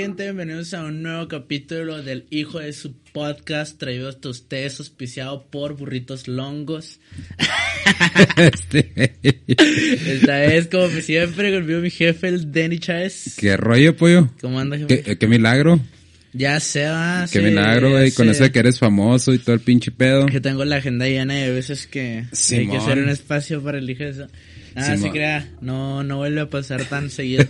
gente? Bienvenidos a un nuevo capítulo del Hijo de su podcast, traído hasta ustedes, auspiciado por Burritos Longos. Este. Esta vez, como siempre, conmigo mi jefe, el Denny Chávez. ¿Qué rollo, pollo? ¿Cómo anda, jefe? ¿Qué, milagro? Ya se va. Qué milagro, güey, con eso de que eres famoso y todo el pinche pedo. Que tengo la agenda llena y a veces que hay que hacer un espacio para el hijo de eso. Ah, sí, crea. No, no vuelve a pasar tan seguido.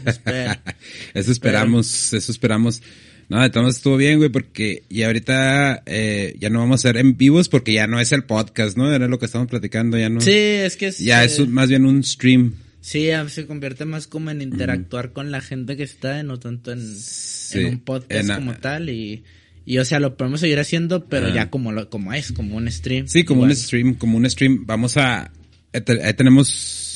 eso esperamos, eso esperamos. No, entonces estuvo bien, güey, porque y ahorita eh, ya no vamos a ser en vivos porque ya no es el podcast, ¿no? Era lo que estamos platicando, ya no. Sí, es que es. Ya es más bien un stream. Sí, se convierte más como en interactuar con la gente que está, no tanto en, un podcast como tal y. Y o sea, lo podemos seguir haciendo, pero ya como lo, como es, como un stream. Sí, como un stream, como un stream. Vamos a, ahí tenemos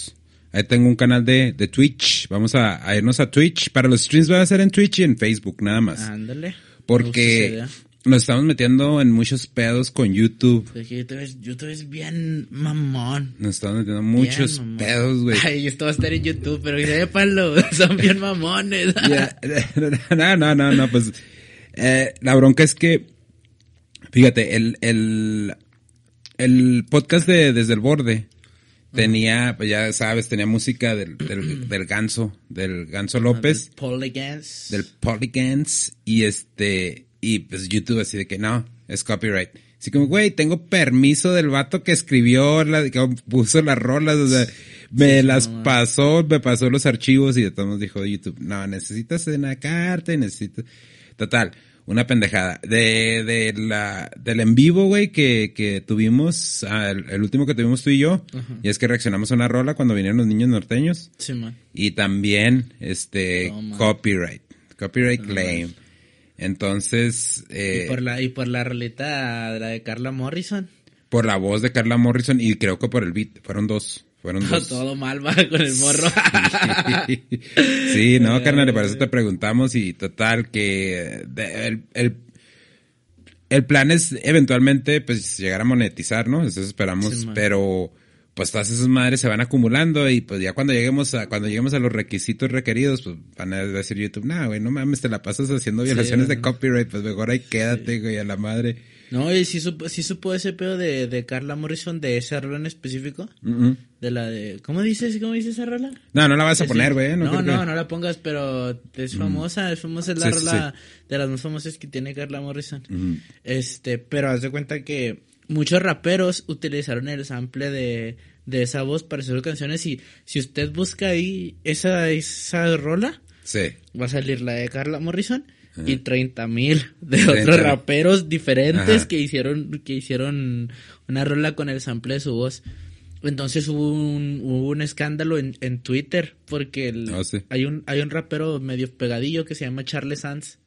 Ahí tengo un canal de, de Twitch. Vamos a, irnos a Twitch. Para los streams va a ser en Twitch y en Facebook, nada más. Ándale. Porque nos estamos metiendo en muchos pedos con YouTube. YouTube es, bien mamón. Nos estamos metiendo muchos pedos, güey. Ay, esto va a estar en YouTube, pero sépalo, son bien mamones. No, no, no, no, pues eh, la bronca es que, fíjate, el, el, el podcast de Desde el Borde Tenía, pues ya sabes, tenía música del, del, del ganso, del ganso López. Del Polygans. Del Polygans. Y este, y pues YouTube así de que no, es copyright. Así como, güey, tengo permiso del vato que escribió, la, que puso las rolas, o sea, me las pasó, me pasó los archivos y de todos dijo YouTube, no, necesitas una carta y necesitas, total una pendejada. De, de la, del en vivo, güey, que, que tuvimos, ah, el, último que tuvimos tú y yo, y es que reaccionamos a una rola cuando vinieron los niños norteños. Sí, man. Y también, este, copyright, copyright claim. Entonces, eh, ¿Y por la, y por la rolita, la de Carla Morrison. Por la voz de Carla Morrison y creo que por el beat, fueron dos. Fueron dos. Todo mal va con el morro. sí, no, carnal, para eso te preguntamos y total que el, el, el, plan es eventualmente pues llegar a monetizar, ¿no? Eso esperamos, pero pues todas esas madres se van acumulando y pues ya cuando lleguemos a cuando lleguemos a los requisitos requeridos pues van a decir YouTube, "No, güey, no mames, te la pasas haciendo violaciones de copyright, pues mejor ahí quédate, güey, a la madre." No, y sí supo, sí supo ese pedo de, de Carla Morrison, de ese rol en específico. De la de. ¿Cómo dices, cómo dice esa rola? No, no la vas a poner, güey. No, no, no, la pongas, pero es mm. famosa, es famosa, es la rola de las más famosas que tiene Carla Morrison. Este, pero haz de cuenta que muchos raperos utilizaron el sample de, de esa voz para hacer canciones y si usted busca ahí esa, esa rola, sí. va a salir la de Carla Morrison y 30 mil de otros raperos diferentes que hicieron, que hicieron una rola con el sample de su voz. Entonces hubo un, hubo un escándalo en, en Twitter porque ah, hay un hay un rapero medio pegadillo que se llama Charles Sanz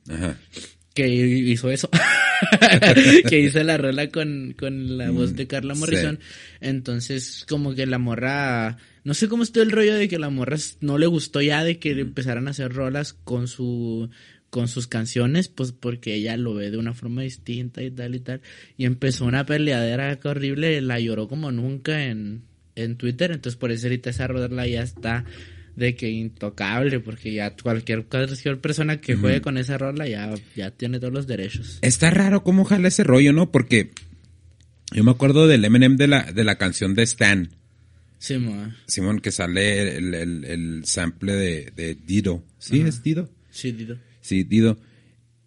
que hizo eso, que hizo la rola con, con la voz de Carla Morrison. Entonces como que la morra, no sé cómo estuvo el rollo de que la morra no le gustó ya de que empezaran a hacer rolas con su con sus canciones, pues porque ella lo ve de una forma distinta y tal y tal. Y empezó una peleadera horrible, la lloró como nunca en, en Twitter, entonces por eso ahorita esa rola ya está de que intocable, porque ya cualquier, cualquier persona que juegue con esa rola ya, ya tiene todos los derechos. Está raro cómo jala ese rollo, ¿no? Porque yo me acuerdo del Eminem de la, de la canción de Stan. Simón. Simón, que sale el, el, sample de, de Dido. ¿Sí? ¿Es Dido? Sí, Dido. Sí, Dido.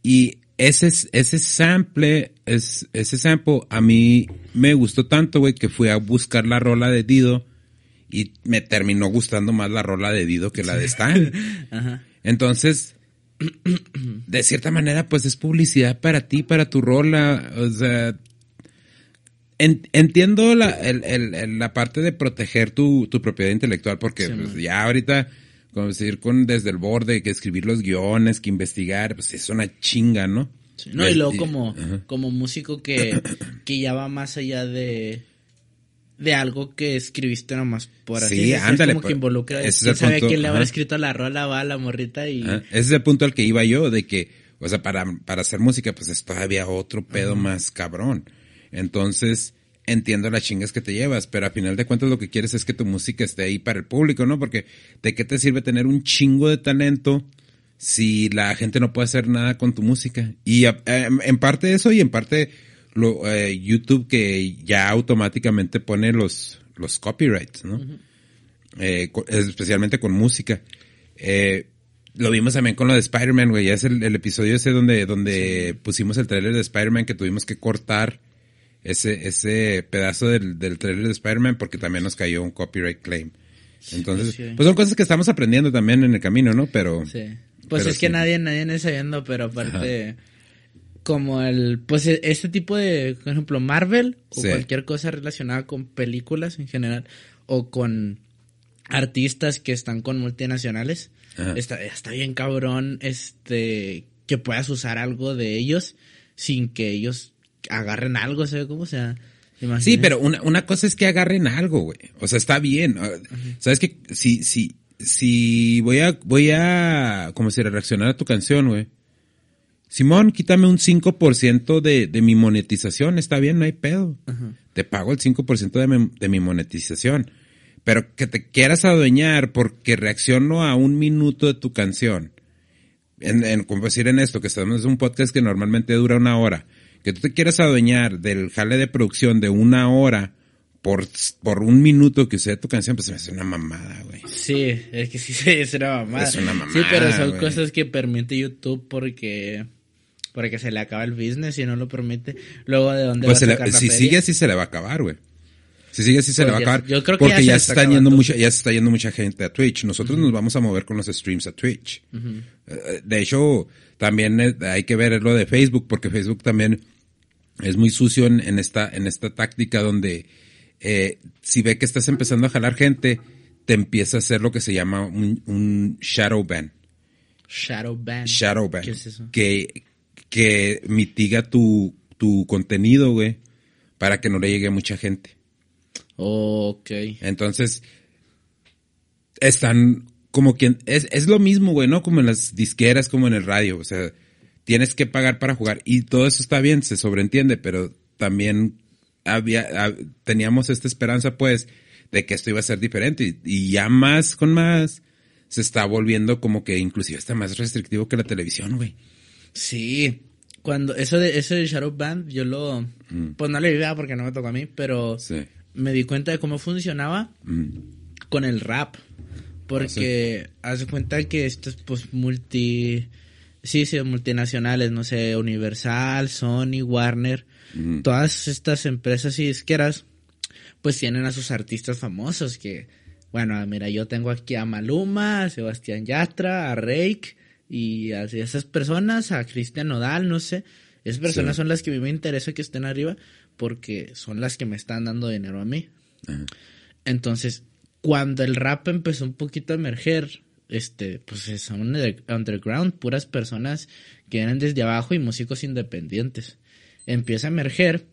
Y ese, ese sample, es, ese sample a mí me gustó tanto, güey, que fui a buscar la rola de Dido y me terminó gustando más la rola de Dido que la de Stan. Ajá. Entonces, de cierta manera, pues es publicidad para ti, para tu rola. O sea, entiendo la, el, la parte de proteger tu, tu propiedad intelectual, porque pues, ya ahorita como decir, con desde el borde, que escribir los guiones, que investigar, pues es una chinga, ¿no? no, y luego como, como músico que, que ya va más allá de, de algo que escribiste nomás por así sí, ándale, como que pues, involucra ese es sabe quién le habrá escrito la rola va a la morrita y ese es el punto al que iba yo de que o sea para para hacer música pues es todavía otro pedo más cabrón entonces entiendo las chingas que te llevas, pero a final de cuentas lo que quieres es que tu música esté ahí para el público, ¿no? Porque ¿de qué te sirve tener un chingo de talento si la gente no puede hacer nada con tu música. Y em, en parte eso y en parte lo, eh, YouTube que ya automáticamente pone los, los copyrights, ¿no? Eh, especialmente con música. Eh, lo vimos también con lo de Spider-Man, güey. Ya es el, episodio ese donde, donde pusimos el trailer de Spider-Man que tuvimos que cortar ese, ese pedazo del, del trailer de Spider-Man porque también nos cayó un copyright claim. Entonces, pues son cosas que estamos aprendiendo también en el camino, ¿no? Pero. Sí. Pues es que nadie, nadie está sabiendo, pero aparte, como el, pues e, este tipo de, por ejemplo, Marvel o cualquier cosa relacionada con películas en general o con artistas que están con multinacionales, está, está bien cabrón, este, que puedas usar algo de ellos sin que ellos agarren algo, ¿sabes cómo? O sea, Sí, pero una, una cosa es que agarren algo, güey. O sea, está bien. Sabes que si, si, si voy a, voy a, como si reaccionar a tu canción, güey. Simón, quítame un 5% de, de mi monetización, está bien, no hay pedo. Te pago el 5% de mi, de mi monetización. Pero que te quieras adueñar porque reacciono a un minuto de tu canción. En, en, como decir en esto, que estamos en un podcast que normalmente dura una hora que tú te quieras adueñar del jale de producción de una hora por, por un minuto que usé tu canción, pues me hace una mamada, güey. Sí, es que sí es una mamada. Es una mamada. Sí, pero son cosas que permite YouTube porque porque se le acaba el business y no lo permite. Luego de dónde pues va a sacar Si sigue así se le va a acabar, güey. Si sigue así se le va a pues acabar. Yo creo que porque ya, se, está, yendo mucha, ya se está yendo mucha gente a Twitch. Nosotros nos vamos a mover con los streams a Twitch. Eh, de hecho, también eh, hay que ver lo de Facebook, porque Facebook también es muy sucio en, esta, en esta táctica donde eh, si ve que estás empezando a jalar gente, te empieza a hacer lo que se llama un, shadow ban. Shadow ban. Shadow ban. ¿Qué es eso? Que, que mitiga tu, tu contenido, güey, para que no le llegue a mucha gente. Ok. Entonces, están como quien, es, es lo mismo, güey, ¿no? Como en las disqueras, como en el radio, o sea, tienes que pagar para jugar. Y todo eso está bien, se sobreentiende, pero también había, teníamos esta esperanza, pues, de que esto iba a ser diferente. Y, ya más con más, se está volviendo como que inclusive está más restrictivo que la televisión, güey. Sí. Cuando, eso de, eso de Shadow Band, yo lo, mm. pues no le vi porque no me tocó a mí, pero me di cuenta de cómo funcionaba mm. con el rap. Porque ah, haz cuenta que esto es pues multi Sí, sí, multinacionales, no sé, Universal, Sony, Warner, todas estas empresas y disqueras, pues tienen a sus artistas famosos que, bueno, mira, yo tengo aquí a Maluma, a Sebastián Yatra, a Rake y a esas personas, a Cristian Nodal, no sé. Esas personas son las que a mí me interesa que estén arriba porque son las que me están dando dinero a mí. Entonces, cuando el rap empezó un poquito a emerger, este, pues son underground, puras personas que vienen desde abajo y músicos independientes. Empieza a emerger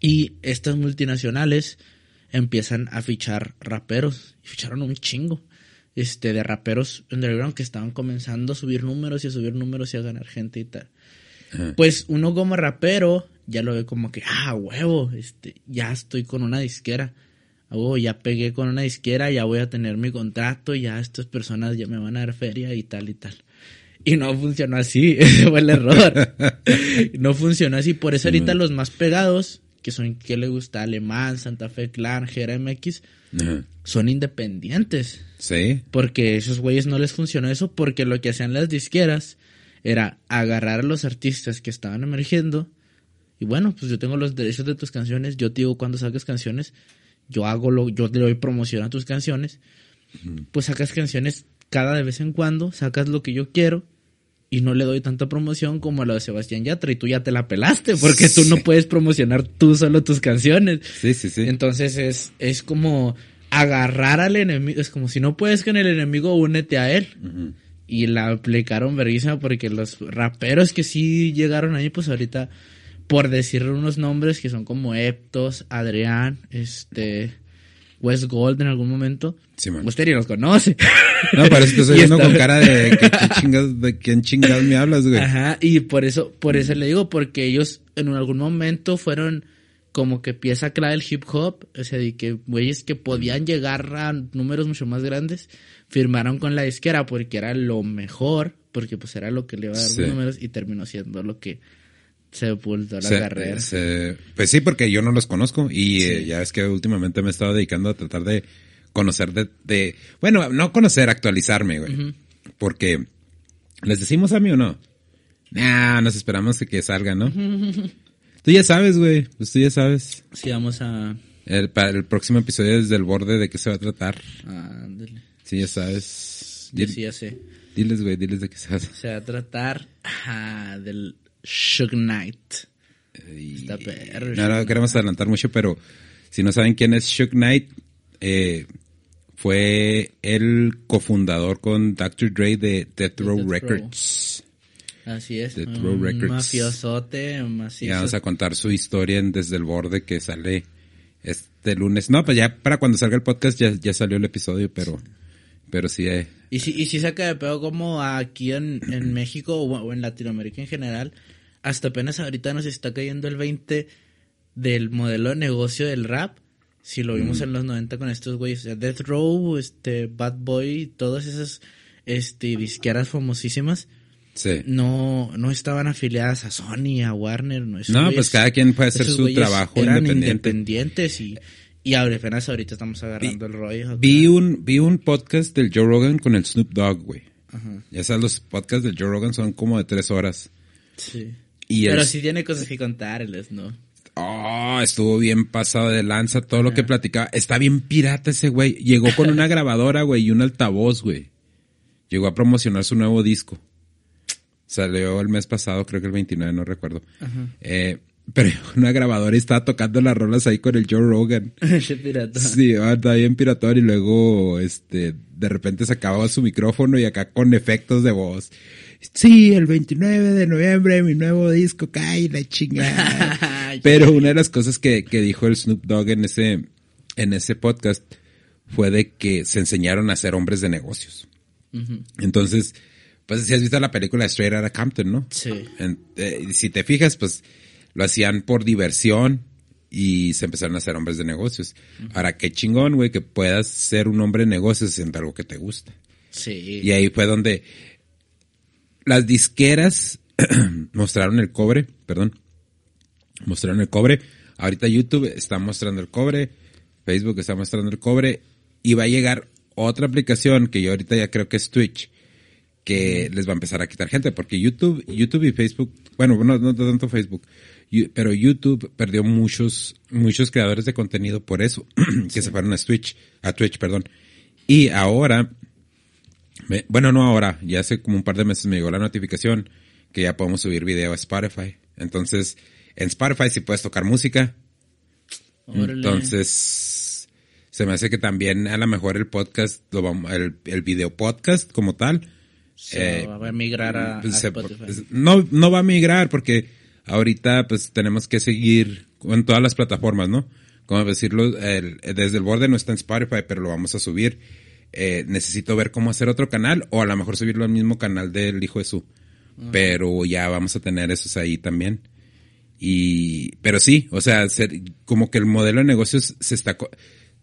y estas multinacionales empiezan a fichar raperos. Y ficharon un chingo este, de raperos underground que estaban comenzando a subir números y a subir números y a ganar gente y tal. Pues uno como rapero ya lo ve como que, ah, huevo, este, ya estoy con una disquera oh, ya pegué con una disquera, ya voy a tener mi contrato, ya estas personas ya me van a dar feria y tal y tal. Y no funcionó así, ese fue el error. no funcionó así, por eso ahorita los más pegados, que son, ¿qué le gusta? Alemán, Santa Fe Clan, Gera MX, son independientes. Sí. Porque esos güeyes no les funcionó eso, porque lo que hacían las disqueras era agarrar a los artistas que estaban emergiendo, y bueno, pues yo tengo los derechos de tus canciones, yo te digo cuando saques canciones, yo hago lo, yo le doy promoción a tus canciones, pues sacas canciones cada de vez en cuando, sacas lo que yo quiero y no le doy tanta promoción como a lo de Sebastián Yatra y tú ya te la pelaste porque tú no puedes promocionar tú solo tus canciones. Sí, sí, sí. Entonces es, es como agarrar al enemigo, es como si no puedes con el enemigo, únete a él. Y la aplicaron verguísima porque los raperos que sí llegaron ahí, pues ahorita por decir unos nombres que son como Eptos, Adrián, este, West Gold en algún momento. Sí. Usted ni los conoce. No, parece que estoy viendo con cara de, que, chingas, de quién chingados me hablas, güey. Ajá, y por eso, por eso le digo, porque ellos en algún momento fueron como que pieza clave del hip hop, o sea, de que güeyes que podían llegar a números mucho más grandes, firmaron con la disquera porque era lo mejor porque pues era lo que le iba a dar los números y terminó siendo lo que sepultó la carrera. pues sí, porque yo no los conozco y eh, ya es que últimamente me he estado dedicando a tratar de conocer de, bueno, no conocer, actualizarme, güey. Porque, ¿les decimos a mí o no? Nah, nos esperamos que salga, ¿no? tú ya sabes, güey, pues tú ya sabes. Sí, vamos a... El, para el próximo episodio desde el borde de qué se va a tratar. Ándale. Sí, ya sabes. Yo sí ya sé. Diles, güey, diles de qué se va a tratar. Se va a tratar del Shug Knight. Está perro. No, no queremos adelantar mucho, pero si no saben quién es Shug Knight, eh, fue el cofundador con Dr. Dre de Death Row Records. Así es. Death Row Records. Mafiosote, macizo. vamos a contar su historia en Desde el Borde que sale este lunes. No, pues ya para cuando salga el podcast ya, ya salió el episodio, pero, pero sí. Eh. Y si, y si saca de pedo como aquí en, en México o, en Latinoamérica en general, hasta apenas ahorita nos está cayendo el 20 del modelo de negocio del rap. Si lo vimos mm. en los 90 con estos güeyes, o sea, Death Row, este, Bad Boy, todas esas, este, disqueras famosísimas no, no estaban afiliadas a Sony, a Warner. No, no pues cada quien puede hacer su trabajo eran independientes y, y apenas ahorita estamos agarrando el rollo. Vi un, vi un podcast del Joe Rogan con el Snoop Dogg, güey. Ya sabes, los podcasts del Joe Rogan son como de tres horas. Sí. Pero sí tiene cosas que contarles, ¿no? Oh, estuvo bien pasado de lanza todo lo que platicaba. Está bien pirata ese güey. Llegó con una grabadora, güey, y un altavoz, güey. Llegó a promocionar su nuevo disco. Salió el mes pasado, creo que el 29, no recuerdo. Eh, pero una grabadora y estaba tocando las rolas ahí con el Joe Rogan. sí, ah, estaba bien piratón y luego, este, de repente se acababa su micrófono y acá con efectos de voz. Sí, el 29 de noviembre mi nuevo disco cae la chingada. pero una de las cosas que, que dijo el Snoop Dogg en ese, en ese podcast fue de que se enseñaron a ser hombres de negocios. Entonces, pues si has visto la película Straight Outta Compton, ¿no? Sí. Eh, si te fijas, pues lo hacían por diversión y se empezaron a hacer hombres de negocios. Ahora, qué chingón, güey, que puedas ser un hombre de negocios haciendo algo que te gusta. Sí. Y ahí fue donde las disqueras mostraron el cobre, perdón, mostraron el cobre. Ahorita YouTube está mostrando el cobre, Facebook está mostrando el cobre y va a llegar otra aplicación que yo ahorita ya creo que es Twitch que les va a empezar a quitar gente, porque YouTube, YouTube y Facebook, bueno, no, no tanto Facebook, pero YouTube perdió muchos, muchos creadores de contenido por eso, que se fueron a Twitch, a Twitch, perdón. Y ahora, bueno, no ahora, ya hace como un par de meses me llegó la notificación que ya podemos subir video a Spotify. Entonces, en Spotify sí puedes tocar música. Entonces, se me hace que también a lo mejor el podcast, el, el video podcast como tal, eh, va a migrar a, pues, Spotify. No, no va a migrar porque ahorita pues tenemos que seguir con todas las plataformas, ¿no? Como decirlo, desde el borde no está en Spotify, pero lo vamos a subir. Eh, necesito ver cómo hacer otro canal o a lo mejor subirlo al mismo canal del hijo de su. Pero ya vamos a tener esos ahí también. Y, pero sí, o sea, como que el modelo de negocios se está,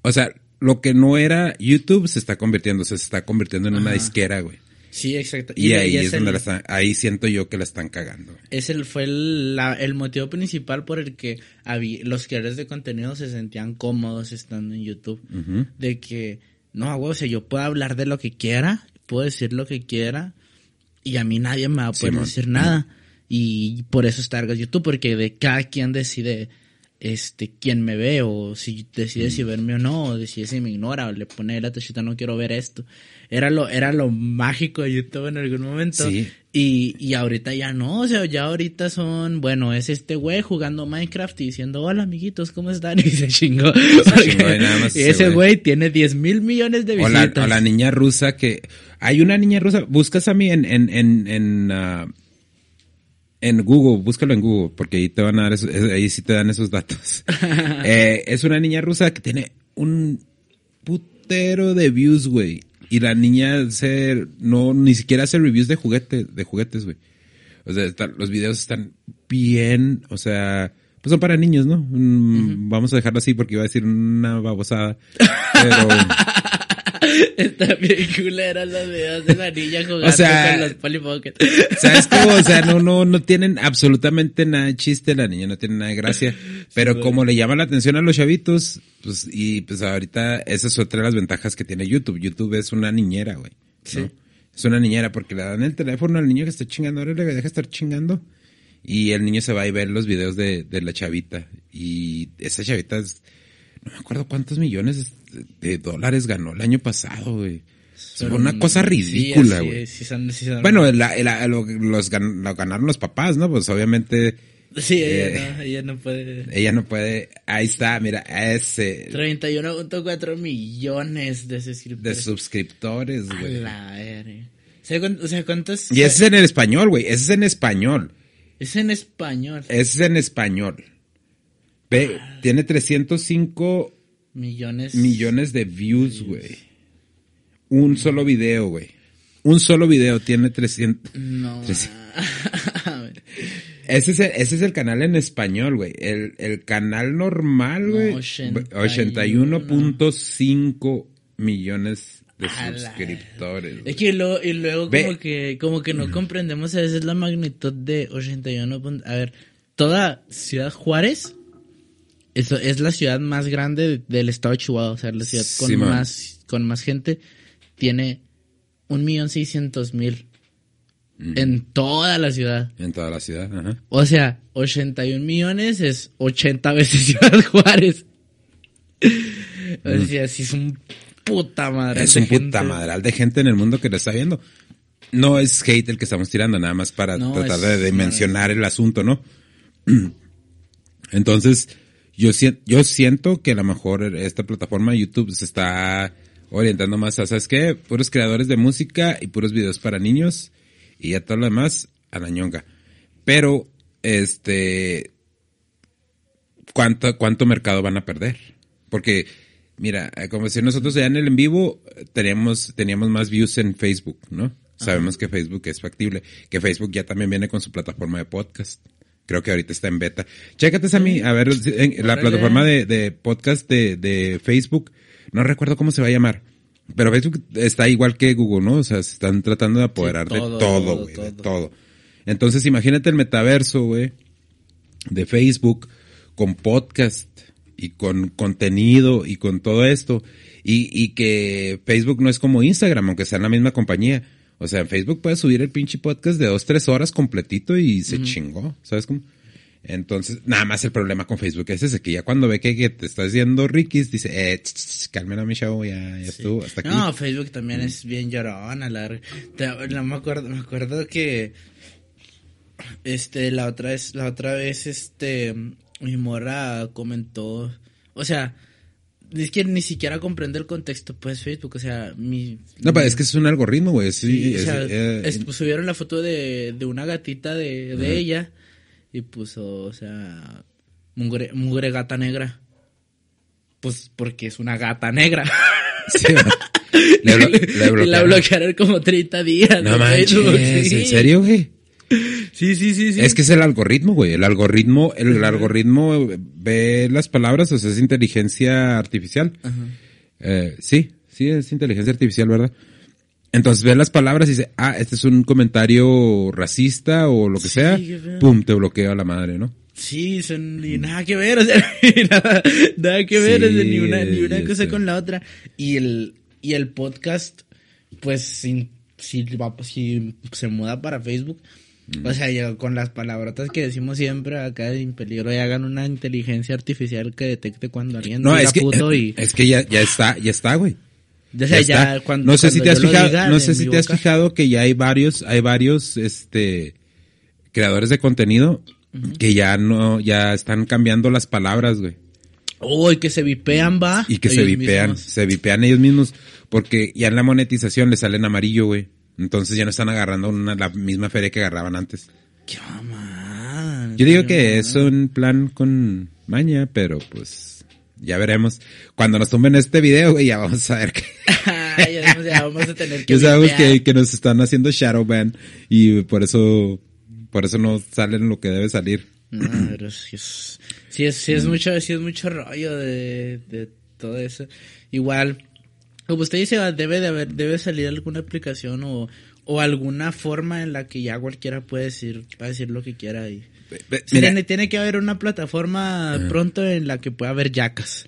o sea, lo que no era YouTube se está convirtiendo, se está convirtiendo en una disquera, güey. Sí, exacto. Y, ahí es, donde ahí siento yo que la están cagando. Ese fue el, el motivo principal por el que había, los creadores de contenido se sentían cómodos estando en YouTube. De que, no, o sea, yo puedo hablar de lo que quiera, puedo decir lo que quiera, y a mí nadie me va a poder decir nada. Y por eso está YouTube, porque de cada quien decide este quién me ve o si decide si verme o no o decide si me ignora o le pone la tachita no quiero ver esto era lo, era lo mágico de YouTube en algún momento. Y, y ahorita ya no, o sea, ya ahorita son, bueno, es este güey jugando Minecraft y diciendo, hola amiguitos, ¿cómo están? Y se chingó. y ese güey tiene 10 mil millones de visitas. O la, niña rusa que, hay una niña rusa, buscas a mí en, en, en, en, uh, en Google, búscalo en Google, porque ahí te van a dar, ahí sí te dan esos datos. eh, es una niña rusa que tiene un putero de views, güey. Y la niña se, no, ni siquiera hace reviews de juguetes, de juguetes, güey. O sea, los videos están bien, o sea, pues son para niños, ¿no? Mm, vamos a dejarlo así porque iba a decir una babosada. Pero, Está bien culera los videos de la niña jugando con los Polly. ¿Sabes cómo? O sea, no, no, no tienen absolutamente nada de chiste, la niña no tiene nada de gracia. Pero como le llama la atención a los chavitos, pues, y pues ahorita esa es otra de las ventajas que tiene YouTube. YouTube es una niñera, güey. Sí. Es una niñera porque le dan el teléfono al niño que está chingando, ahora le deja estar chingando. Y el niño se va a ver los videos de, de la chavita. Y esa chavita es, no me acuerdo cuántos millones de dólares ganó el año pasado, güey. Fue una cosa ridícula, güey. bueno, los ganaron los papás, ¿no? Pues obviamente. Sí, ella, eh, no, ella no puede. Ella no puede. Ahí está, mira, ese. 31.4 millones de suscriptores. De suscriptores, güey. O sea, ¿cuántos? Y ese es en el español, güey. Ese es en español. Es en español. Ese es en español. Ve, tiene 305 millones. Millones de views, güey. Un solo video, güey. Un solo video tiene 300. No. ese, es el, ese es el canal en español, güey. El, el canal normal, güey. 81.5 millones de suscriptores. Es que lo, y luego como que, como que no comprendemos a veces la magnitud de 81. A ver, toda Ciudad Juárez eso es la ciudad más grande del estado de Chihuahua, o sea, la ciudad con más con más gente tiene un millón seiscientos mil en toda la ciudad. En toda la ciudad, ajá. O sea, 81 millones es 80 veces Ciudad Juárez. o sea, sí es un puta madre. Es un puta madral de gente en el mundo que lo está viendo. No es hate el que estamos tirando, nada más para tratar de dimensionar el asunto, ¿no? Entonces, yo, yo siento que a lo mejor esta plataforma YouTube se está orientando más a, ¿sabes qué? Puros creadores de música y puros videos para niños y ya todo lo demás a la ñonga. Pero, este, ¿cuánto, cuánto mercado van a perder? Porque, mira, como si nosotros ya en el en vivo teníamos, teníamos más views en Facebook, ¿no? Sabemos que Facebook es factible, que Facebook ya también viene con su plataforma de podcast. Creo que ahorita está en beta. Chécate a mí, a ver, en la plataforma de, de podcast de, de, Facebook, no recuerdo cómo se va a llamar. Pero Facebook está igual que Google, ¿no? O sea, se están tratando de apoderar de todo, güey, de todo. Entonces, imagínate el metaverso, güey, de Facebook, con podcast y con contenido y con todo esto. Y, y que Facebook no es como Instagram, aunque sea en la misma compañía o sea, en Facebook puedes subir el pinche podcast de dos, tres horas completito y se chingó, ¿sabes cómo? Entonces, nada más el problema con Facebook es ese, que ya cuando ve que, te estás yendo Rikis, dice, eh, calmen a mi show, ya, ya estuvo, hasta aquí. No, Facebook también es bien llorona, la, no me acuerdo, me acuerdo que, este, la otra vez, la otra vez, este, mi morra comentó, o sea, es que ni siquiera comprende el contexto, pues, Facebook, o sea, mi... No, pero es que es un algoritmo, güey, sí. o sea, eh, pues, subieron la foto de, de una gatita de, de ella y puso, o sea, mugre, mugre gata negra. Pues porque es una gata negra. Sí, le, la bloquearon como 30 días. No manches, ¿en serio, güey? Sí, sí, sí, sí. Es que es el algoritmo, güey. El algoritmo, el, algoritmo ve las palabras, o sea, es inteligencia artificial. Eh, sí, sí, es inteligencia artificial, ¿verdad? Entonces ve las palabras y dice, ah, este es un comentario racista o lo que sea, pum, te bloquea la madre, ¿no? Sí, son, y nada que ver, o sea, nada, nada que ver, ni una, ni una cosa con la otra. Y el, y el podcast, pues, si, si, si se muda para Facebook, o sea, con las palabrotas que decimos siempre acá en peligro y hagan una inteligencia artificial que detecte cuando alguien no, es que, puto y... Es que ya, ya está, ya está, güey. O sea, ya, cuando, no sé si te has fijado, no sé si te has fijado que ya hay varios, hay varios, este, creadores de contenido que ya no, ya están cambiando las palabras, güey. Oh, y que se vipean, va. Y que se vipean, se vipean ellos mismos, porque ya en la monetización le salen amarillo, güey. Entonces ya no están agarrando una, la misma feria que agarraban antes. ¡Qué mamá! Yo digo que es un plan con maña, pero pues ya veremos. Cuando nos tomen este video, güey, ya vamos a ver que... ya, vamos a tener que... Ya sabemos que, que, nos están haciendo shadowban y por eso, por eso no salen lo que debe salir. No, pero sí es, sí es, sí es mucho, sí es mucho rollo de, de todo eso. Igual, Como usted dice, debe de haber, debe salir alguna aplicación o, o alguna forma en la que ya cualquiera puede decir, puede decir lo que quiera y tiene, tiene, que haber una plataforma pronto en la que pueda haber yacas.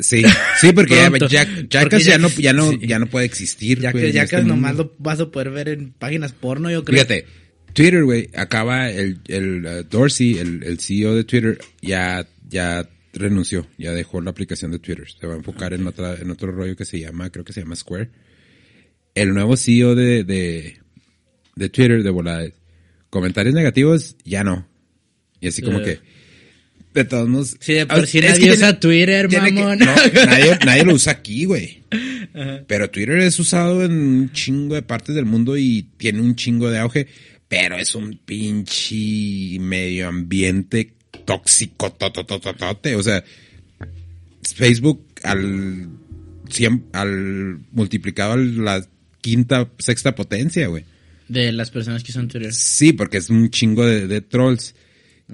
Sí, sí, porque ya, ya no, ya no, ya no puede existir. Yacas, pues, este nomás lo vas a poder ver en páginas porno, yo creo. Fíjate, Twitter, güey, acaba el, el uh, Dorsey, el, el CEO de Twitter, ya, ya renunció, ya dejó la aplicación de Twitter. Se va a enfocar en otra, en otro rollo que se llama, creo que se llama Square. El nuevo CEO de, de, de Twitter, de volada, comentarios negativos, ya no. Y así como que, de todos modos. Sí, de por si nadie usa Twitter, mamón. nadie, nadie, lo usa aquí, güey. Pero Twitter es usado en un chingo de partes del mundo y tiene un chingo de auge. Pero es un pinche medio ambiente tóxico, totototote. O sea, Facebook al, al multiplicado a la quinta, sexta potencia, güey. De las personas que usan Twitter. Sí, porque es un chingo de, trolls.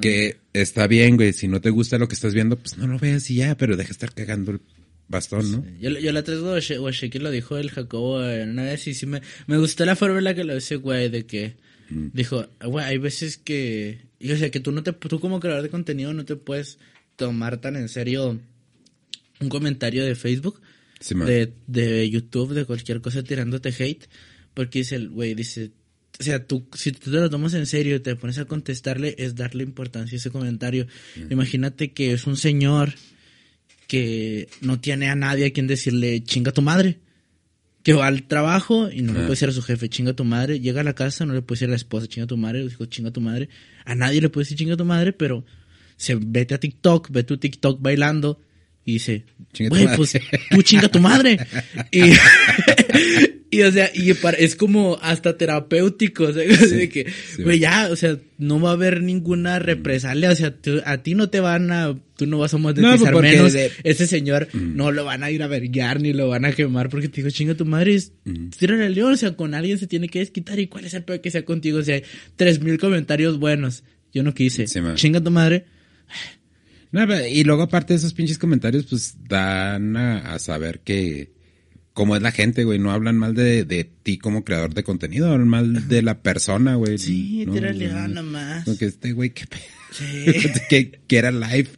Que está bien, güey. Si no te gusta lo que estás viendo, pues no lo veas y ya, pero deja de estar cagando el bastón, ¿no? Yo, yo la traigo, güey, que lo dijo el Jacobo una vez y sí me, me gustó la forma en la que lo dice, güey, de que mm. dijo, güey, hay veces que, o sea, que tú no te, tú como creador de contenido no te puedes tomar tan en serio un comentario de Facebook, de, de YouTube, de cualquier cosa tirándote hate, porque dice el güey, dice, o sea, tú, si tú te lo tomas en serio y te pones a contestarle, es darle importancia a ese comentario. Imagínate que es un señor que no tiene a nadie a quien decirle chinga tu madre. Que va al trabajo y no le puede decir a su jefe chinga tu madre. Llega a la casa, no le puede decir a la esposa chinga tu madre. Dijo chinga tu madre. A nadie le puede decir chinga tu madre, pero se vete a TikTok, ve tu TikTok bailando y dice, güey, pues tú chinga tu madre. y, Y o sea, y es como hasta terapéutico, o sea, de que, güey, ya, o sea, no va a haber ninguna represalia, o sea, a ti no te van a, tú no vas a monetizar pues, menos, ese señor no lo van a ir a verguiar ni lo van a quemar porque te digo, chinga tu madre, es tira el león, o sea, con alguien se tiene que desquitar y cuál es el peor que sea contigo, o sea, hay tres mil comentarios buenos, yo no quise, chinga tu madre. Y luego aparte de esos pinches comentarios, pues dan a saber que como es la gente, güey, no hablan mal de, de ti como creador de contenido, hablan mal de la persona, güey. Sí, ¿no? tírale nada nomás. Porque este güey, qué Sí. que, que, era live.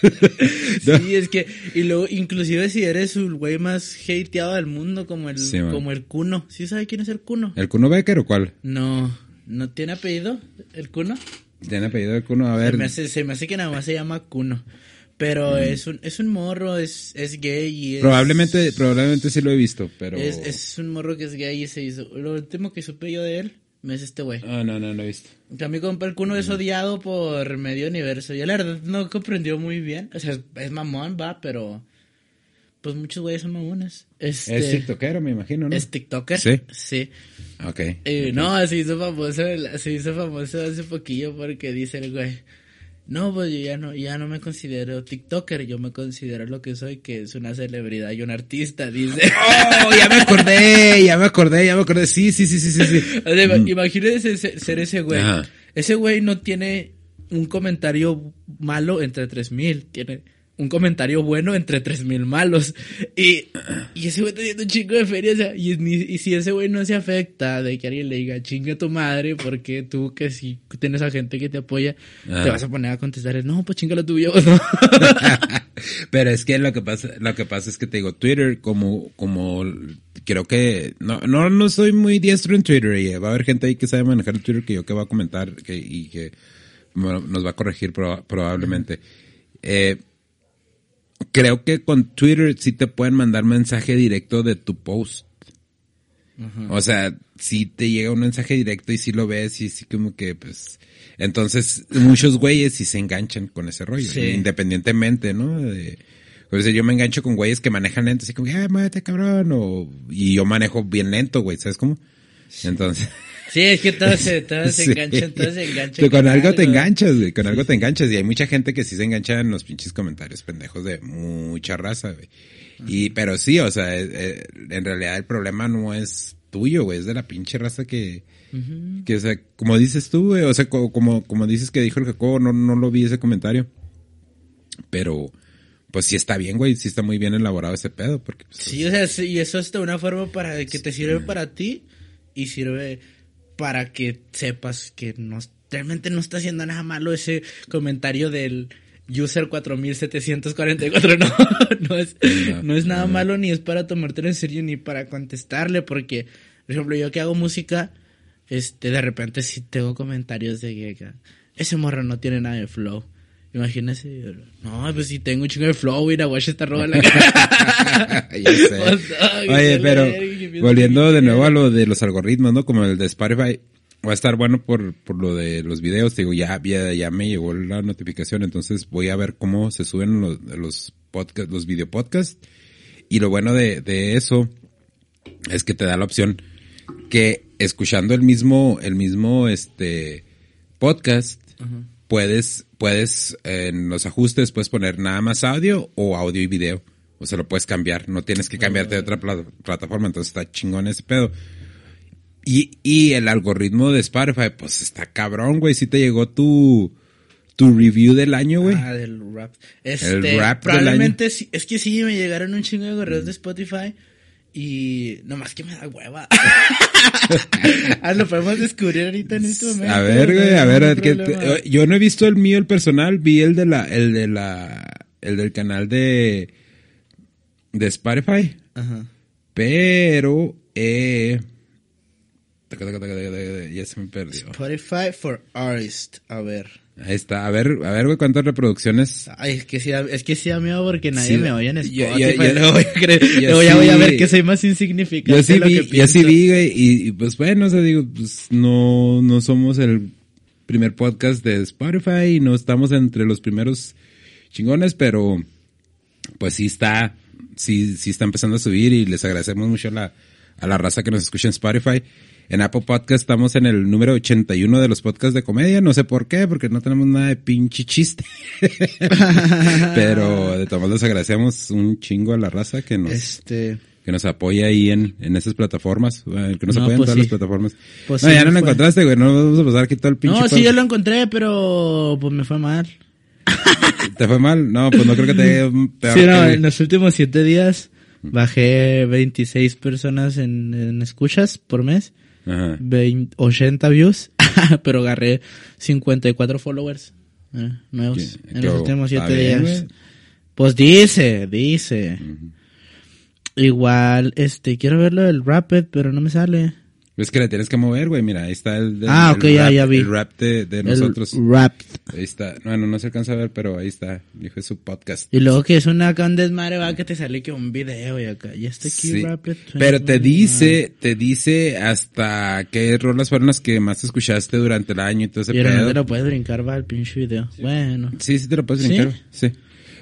sí, es que, y luego, inclusive si eres el güey más hateado del mundo, como el, como el Cuno. ¿Sí sabe quién es el Cuno? ¿El Cuno Becker o cuál? No, ¿no tiene apellido el Cuno? Tiene apellido el Cuno, a ver. Se me hace, se me hace que nada más se llama Cuno. Pero es un, es un morro, es, es gay y es... Probablemente, probablemente sí lo he visto, pero... Es, es un morro que es gay y se hizo... Lo último que supe yo de él me es este güey. Ah, no, no, no he visto. Que a mi compa el cuno es odiado por medio universo. Yo la verdad no comprendió muy bien. O sea, es, mamón, va, pero... Pues muchos güeyes son mamones. Este, es tiktokero, me imagino, ¿no? Es tiktoker. Sí. Sí. Ok. Eh, no, se hizo famoso, se hizo famoso hace poquillo porque dice el güey... No, pues yo ya no, ya no me considero TikToker, yo me considero lo que soy, que es una celebridad y un artista, dice. Oh, ya me acordé, ya me acordé, ya me acordé. Sí, sí, sí, sí, sí. sí. Mm. Imagínese ser ese güey. Ese güey no tiene un comentario malo entre 3000, tiene un comentario bueno entre 3000 malos. Y, y ese güey está haciendo un chingo de feria. O sea, y, y, si ese güey no se afecta de que alguien le diga chinga tu madre, porque tú que si tienes a gente que te apoya, te vas a poner a contestar, no, pues chinga lo tuyo. Pero es que lo que pasa, lo que pasa es que te digo, Twitter, como, como creo que no, no, no soy muy diestro en Twitter y va a haber gente ahí que sabe manejar el Twitter que yo que va a comentar que, y que nos va a corregir probablemente. Eh, creo que con Twitter sí te pueden mandar mensaje directo de tu post. O sea, si te llega un mensaje directo y si lo ves y sí como que pues... Entonces, muchos güeyes sí se enganchan con ese rollo, independientemente, ¿no? De, o sea, yo me engancho con güeyes que manejan lento, así como, ¡ay, muévete, cabrón! O, y yo manejo bien lento, güey, ¿sabes cómo? Entonces... Sí, es que todos se, todos se enganchan, todos se enganchan. Con, algo, te enganchas, güey, con algo te enganchas. Y hay mucha gente que sí se engancha en los pinches comentarios pendejos de mucha raza, güey. Y, pero sí, o sea, eh, eh, en realidad el problema no es tuyo, güey, es de la pinche raza que, que, o sea, como dices tú, güey, o sea, como, como dices que dijo el Jacobo, no, no lo vi ese comentario. Pero, pues sí está bien, güey, sí está muy bien elaborado ese pedo. Porque, pues, sí, o sea, y eso es de una forma para que te sirve para ti y sirve para que sepas que no, realmente no está haciendo nada malo ese comentario del user 4744. No, no es, no, es nada malo ni es para tomártelo en serio ni para contestarle porque, por ejemplo, yo que hago música, este, de repente sí tengo comentarios de que ese morro no tiene nada de flow. Imagínese, no, pues si tengo un chingo de flow, la guacha está roba la cara. Oye, pero volviendo de nuevo a lo de los algoritmos, ¿no? Como el de Spotify, va a estar bueno por, por lo de los videos. digo, ya, ya, ya me llegó la notificación, entonces voy a ver cómo se suben los, los podcasts, los video podcasts. Y lo bueno de, de eso es que te da la opción que escuchando el mismo, el mismo, este, podcast, puedes, puedes, en los ajustes puedes poner nada más audio o audio y video. O se lo puedes cambiar. No tienes que cambiarte de otra plataforma. Entonces está chingón ese pedo. Y, y el algoritmo de Spotify, pues está cabrón, güey. Si te llegó tu, tu review del año, güey. Ah, del rap. Este, el rap probablemente del año. es que sí, me llegaron un chingo de correos de Spotify. Y nomás que me da hueva. ah, lo podemos descubrir ahorita en este momento. A ver, güey, a ver, a ver que yo no he visto el mío, el personal, vi el de la, el de la, el del canal de, de Spotify. Ajá. Pero, eh, ya se me perdió. Spotify for Artists, a ver. Ahí está, a ver, a ver, güey, cuántas reproducciones. Ay, es que sí, es que sí da miedo porque nadie me oye en Spotify. Yo, yo, voy a creer, yo, ya voy a ver que soy más insignificante. Yo sí vi, yo sí vi, güey, y, pues bueno, o sea, digo, pues no, no somos el primer podcast de Spotify y no estamos entre los primeros chingones, pero pues sí está, sí, sí está empezando a subir y les agradecemos mucho a la, a la raza que nos escucha en Spotify. En Apple Podcast estamos en el número 81 de los podcasts de comedia. No sé por qué, porque no tenemos nada de pinche chiste. Pero de todos modos agradecemos un chingo a la raza que nos, este... que nos apoya ahí en, en esas plataformas. Que nos apoya en pues todas las plataformas. Pues no, ya no lo encontraste, güey. No vamos a pasar aquí todo el pinche. No, sí, yo lo encontré, pero pues me fue mal. ¿Te fue mal? No, pues no creo que te peor. Sí, no, en los últimos siete días bajé 26 personas en, en escuchas por mes. 80 views, pero agarré 54 followers eh, nuevos en los últimos 7 días. Pues dice, dice. Igual, este, quiero verlo del Rapid, pero no me sale. Es que le tienes que mover, güey. Mira, ahí está el, ah, ok, ya, ya vi. el rap de, de nosotros. rap. Ahí está. Bueno, no se alcanza a ver, pero ahí está. Dijo es su podcast. Y luego que es una un desmadre, va que te sale que un video y acá. Ya está aquí sí. rap. Pero te dice, te dice hasta qué rolas fueron las que más escuchaste durante el año y todo ese Y no te lo puedes brincar, va, el pinche video. Bueno. Sí, sí te lo puedes brincar. ¿Sí?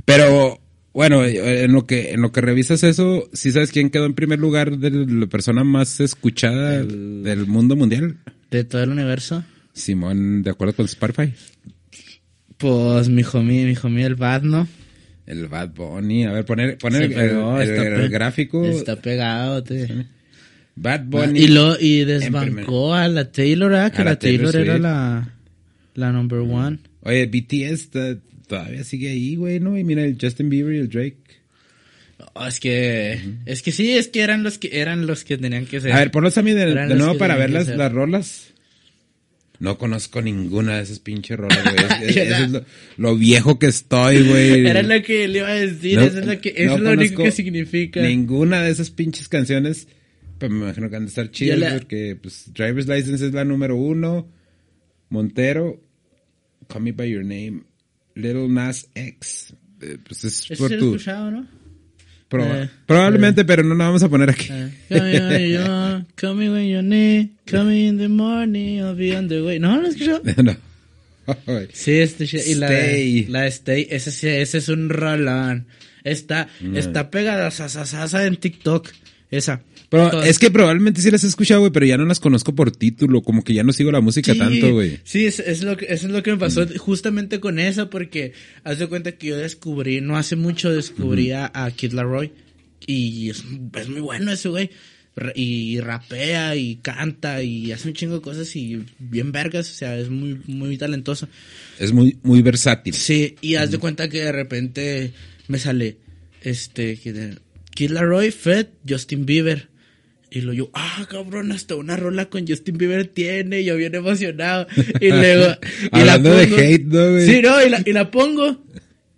Pero bueno, en lo que en lo que revisas eso, ¿sí sabes quién quedó en primer lugar de la persona más escuchada del mundo mundial? De todo el universo. Simón, ¿de acuerdo con Spotify? Pues mi homie, mi homie el Bad, ¿no? El Bad Bunny. A ver, poner, poner el, gráfico. Está pegado, te. Bad Bunny. Y lo, y desbancó a la Taylor, ¿ah? Que la, Taylor, era la, la number one. Oye, BTS todavía sigue ahí, güey, ¿no? Y mira el Justin Bieber y el Drake. es que, es que sí, es que eran los que, eran los que tenían que ser. A ver, ponlos a mí de, nuevo para ver las, las rolas. No conozco ninguna de esas pinches rolas, güey. es, lo, viejo que estoy, güey. Era lo que le iba a decir, eso es lo que, es lo único que significa. Ninguna de esas pinches canciones, pues me imagino que han de estar chidas, porque, pues, Driver's License es la número uno. Montero, Call Me By Your Name Little Nas X. Eh, pues es por tu... escuchado, ¿no? Eh, probablemente, pero no lo vamos a poner aquí. Uh, call me when you need, call me in the morning, I'll be on the way. ¿No lo has escuchado? no. sí, este y la, la Stay, ese, ese es un rolón. Está, está pegada sasasasa en TikTok, esa. Pero es que probablemente sí las he escuchado, güey, pero ya no las conozco por título, como que ya no sigo la música tanto, güey. Sí, es, es, lo que, eso es lo que me pasó justamente con esa, porque haz de cuenta que yo descubrí, no hace mucho descubrí a Kid Laroi, y es, muy bueno ese güey. Y rapea y canta y hace un chingo de cosas y bien vergas, o sea, es muy, muy talentoso. Es muy, muy versátil. Sí, y haz de cuenta que de repente me sale, este, Kid Laroi, Fed, Justin Bieber. Y lo yo, ah, cabrón, hasta una rola con Justin Bieber tiene, yo bien emocionado. Y luego. y la pongo, de hate, ¿no, güey? Sí, no, y la, y la pongo.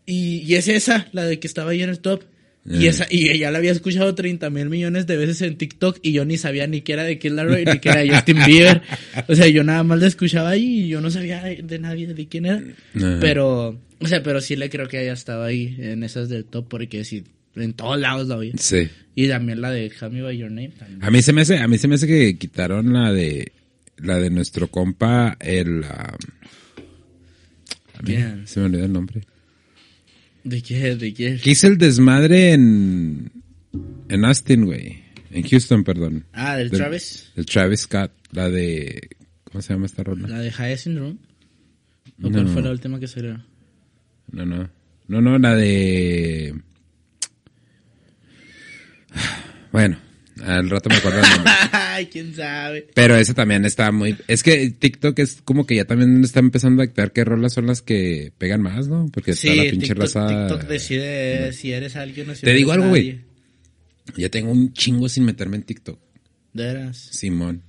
Y, y, es esa, la de que estaba ahí en el top. Y esa, y ya la había escuchado 30 mil millones de veces en TikTok y yo ni sabía ni que era de Kid Laroi ni que era Justin Bieber. O sea, yo nada más la escuchaba ahí y yo no sabía de nadie de quién era. Pero, o sea, pero sí le creo que haya estado ahí en esas del top porque sí, en todos lados la oí. Sí. Y también la de Me By Your Name. A mí se me hace, a mí se me hace que quitaron la de, la de nuestro compa, el, a mí, se me olvidó el nombre. ¿De qué? ¿De qué? ¿Qué hizo el desmadre en, en Austin, güey? En Houston, perdón. Ah, del, Travis. El Travis Scott, la de, ¿cómo se llama esta ronda? La de High Syndrome. ¿O cuál fue la última que salió? No, no. No, no, la de... Bueno, al rato me acuerdo Ay, quién sabe. Pero ese también está muy... Es que TikTok es como que ya también está empezando a activar qué rolas son las que pegan más, ¿no? Porque está la pinche raza... TikTok decide si eres alguien o si Te digo algo, güey. Ya tengo un chingo sin meterme en TikTok. ¿De veras? Simón.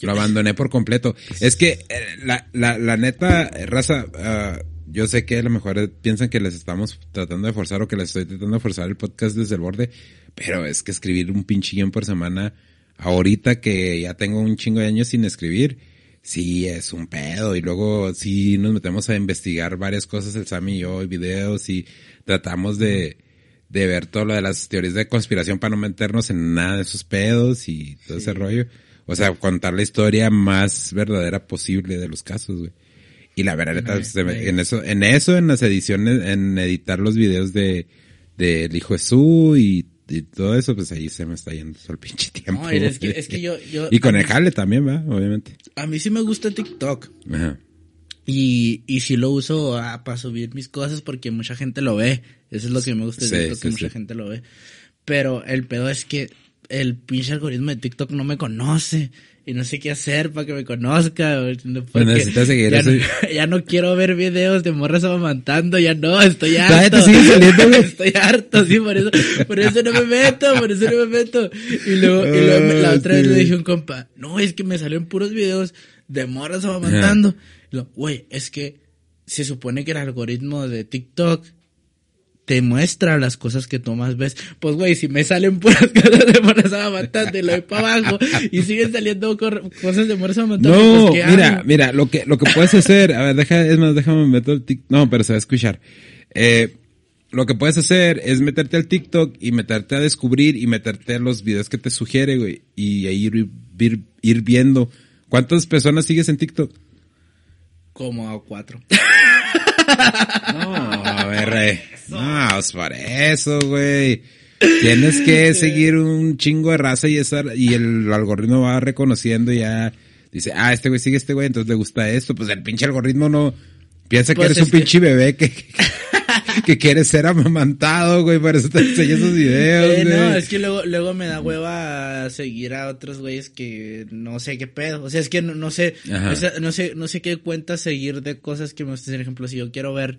Lo abandoné por completo. Es que eh, la, la, la neta, raza, uh, yo sé que a lo mejor piensan que les estamos tratando de forzar o que les estoy tratando de forzar el podcast desde el borde, pero es que escribir un pinche por semana, ahorita que ya tengo un chingo de años sin escribir, sí es un pedo. Y luego sí nos metemos a investigar varias cosas, el Sammy y yo, y videos, y tratamos de, de ver todo lo de las teorías de conspiración para no meternos en nada de esos pedos y todo ese rollo. O sea, contar la historia más verdadera posible de los casos, güey. Y la verdad, en eso, en eso, en las ediciones, en editar los videos de, de El Hijo Jesús y, y todo eso, pues ahí se me está yendo todo el pinche tiempo. No, es que, es que yo, yo, y con el jale también, va, obviamente. A mí sí me gusta TikTok. Ajá. Y, y sí lo uso ah, para subir mis cosas porque mucha gente lo ve. Eso es lo que me gusta de TikTok, que mucha gente lo ve. Pero el pedo es que el pinche algoritmo de TikTok no me conoce y no sé qué hacer para que me conozca. Pues necesitas seguir ya, eso. No, ya no quiero ver videos de morras amamantando, ya no, estoy harto. estoy harto, sí, por eso, por eso no me meto, por eso no me meto. Y luego, y luego la otra vez le dije a un compa, no, es que me salieron puros videos de morras amamantando. Y güey, es que se supone que el algoritmo de TikTok te muestra las cosas que tú más ves. Pues, güey, si me salen puras cosas de moras amamantando y lo doy para abajo y siguen saliendo cosas de moras amamantando. No, pues, mira, mira, lo que, lo que puedes hacer, a ver, deja, es más, déjame meter el TikTok. No, pero se va a escuchar. Eh, lo que puedes hacer es meterte al TikTok y meterte a descubrir y meterte a los videos que te sugiere, güey, y ahí ir, ir, ir viendo. ¿Cuántas personas sigues en TikTok? Como a cuatro. no, ver, eh. No, es por eso, güey. Tienes que seguir un chingo de raza y, esa, y el algoritmo va reconociendo ya. Dice, ah, este güey sigue este güey, entonces le gusta esto. Pues el pinche algoritmo no piensa que pues eres un pinche bebé que, que, quiere ser amamantado, güey, por eso te enseño esos videos, eh, No, es que luego, luego me da hueva seguir a otros güeyes que no sé qué pedo. O sea, es que no, sé, no sé, no sé qué cuenta seguir de cosas que me gusten. Por ejemplo, si yo quiero ver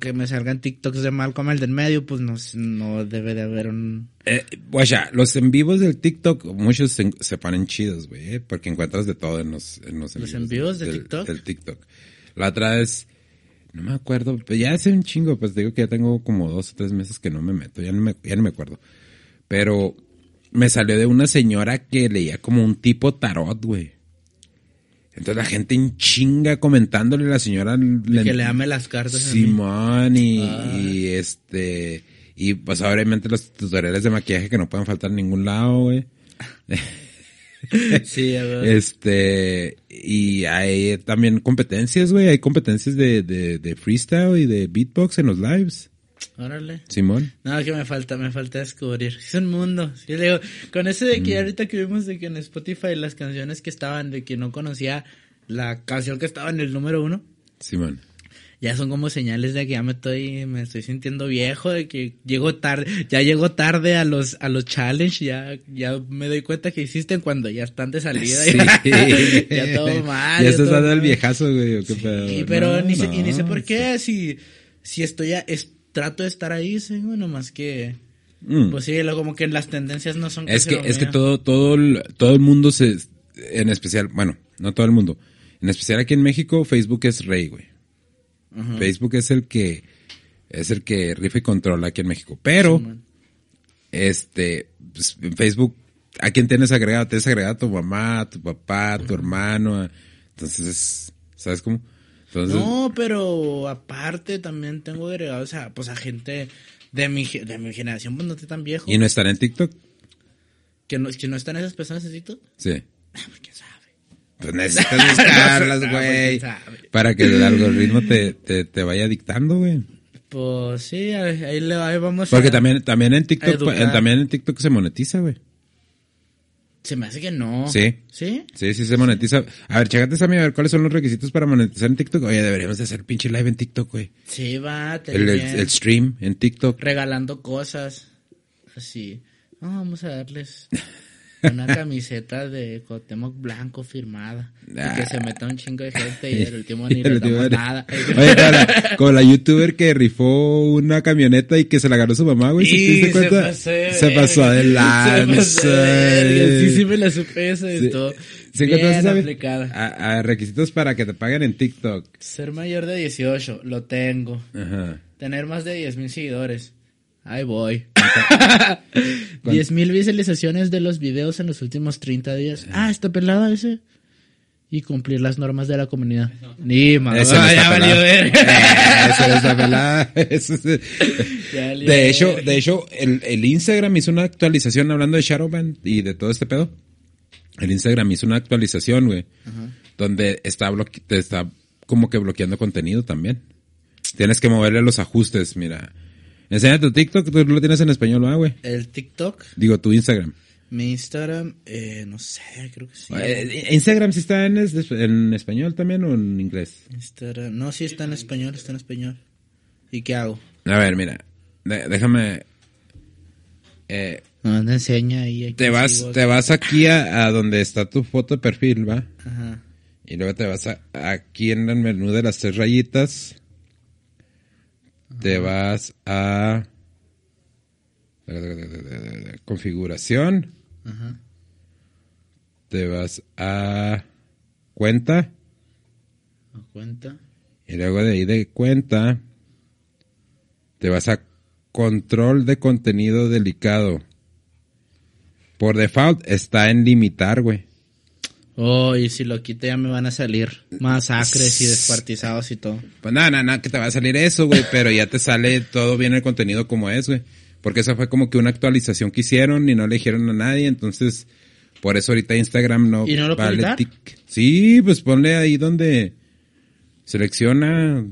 que me salgan TikToks de Malcolm el del medio, pues no, no debe de haber un... Eh, ya, los en vivos del TikTok, muchos se, ponen chidos, güey, eh, porque encuentras de todo en los, en los, en vivos, de TikTok. Del TikTok. La otra es, no me acuerdo, pero ya hace un chingo, pues digo que ya tengo como dos o tres meses que no me meto, ya no me, ya no me acuerdo. Pero me salió de una señora que leía como un tipo tarot, güey. Entonces la gente en chinga comentándole a la señora. que le ame las cartas. Simón y, y, este. Y pues obviamente los tutoriales de maquillaje que no pueden faltar en ningún lado, güey. sí, a ver. Este. Y hay también competencias, güey. Hay competencias de, de, de freestyle y de beatbox en los lives. Órale. Simón. No, que me falta, me falta descubrir. Es un mundo. Yo digo, con ese de que mm. ahorita que vimos de que en Spotify las canciones que estaban, de que no conocía la canción que estaba en el número uno. Simón. Ya son como señales de que ya me estoy, me estoy sintiendo viejo, de que llego tarde, ya llego tarde a los, a los challenge, ya, ya me doy cuenta que existen cuando ya están de salida. Sí. Ya, todo mal. Ya estás dando el viejazo, güey, Sí, pero ni, sé, y ni sé por qué, si, si estoy, a, trato de estar ahí, sí, bueno, más que... Mm. Pues sí, lo, como que las tendencias no son... Es que, es que todo, todo, el, todo el mundo se... En especial, bueno, no todo el mundo. En especial aquí en México, Facebook es rey, güey. Facebook es el que... Es el que rifa y controla aquí en México. Pero... este... Pues, en Facebook... ¿A quién tienes agregado? Tienes agregado a tu mamá, a tu papá, a tu hermano. Entonces, ¿sabes cómo? No, pero aparte también tengo agregados a, pues, a gente de mi, de mi generación, pues no estoy tan viejo. ¿Y no están en TikTok? ¿Que no, que no están esas personas en TikTok? Sí. Ah, pues, ¿Quién sabe? Pues necesitas buscarlas, güey. para que el algoritmo te, te, te vaya dictando, güey. Pues sí, ahí, le, ahí vamos Porque también, también en TikTok, también en TikTok se monetiza, güey. Se me hace que no. Sí. ¿Sí? Sí, sí se monetiza. A ver, chécate a mí a ver cuáles son los requisitos para monetizar en TikTok. Oye, deberíamos de hacer pinche live en TikTok, güey. Sí, va. El, el, el, stream en TikTok. Regalando cosas. Así. vamos a darles una camiseta de Cotemoc blanco firmada. Y que se meta un chingo de gente y el último ni le damos nada. Oye, cara, como la youtuber que rifó una camioneta y que se la ganó su mamá, güey. ¿Sí se, cuenta? se pasó adelante. Sí, sí me la supe eso y todo. ¿Sí Bien aplicada. A, a, requisitos para que te paguen en TikTok. Ser mayor de 18, lo tengo. Ajá. Tener más de 10 mil seguidores. Ahí voy. 10.000 visualizaciones de los videos en los últimos 30 días. Ah, está pelada ese. Y cumplir las normas de la comunidad. Ni ver. Eso está pelada. de hecho, de hecho, el, el, Instagram hizo una actualización hablando de Shadowban y de todo este pedo. El Instagram hizo una actualización, güey. Donde está, está como que bloqueando contenido también. Tienes que moverle los ajustes, mira Enseña tu TikTok, tú lo tienes en español, ¿no, güey? ¿El TikTok? Digo, tu Instagram. Mi Instagram, eh, no sé, creo que sí. Eh, ¿Instagram sí está en, en, español también o en inglés? Instagram, no, sí está en español, está en español. ¿Y qué hago? A ver, mira, déjame... Eh, no, te enseña ahí. Te vas, te vas aquí a, donde está tu foto de perfil, ¿va? Ajá. Y luego te vas a, aquí en el menú de las tres rayitas te vas a configuración, te vas a cuenta, cuenta, y luego de ahí de cuenta, te vas a control de contenido delicado. Por default está en limitar, güey. Oh, y si lo quite ya me van a salir masacres y descuartizados y todo. Pues nada, nada, nada, que te va a salir eso, güey, pero ya te sale todo bien el contenido como es, güey. Porque esa fue como que una actualización que hicieron y no le dijeron a nadie, entonces por eso ahorita Instagram no, ¿Y no lo vale tic. Sí, pues ponle ahí donde selecciona,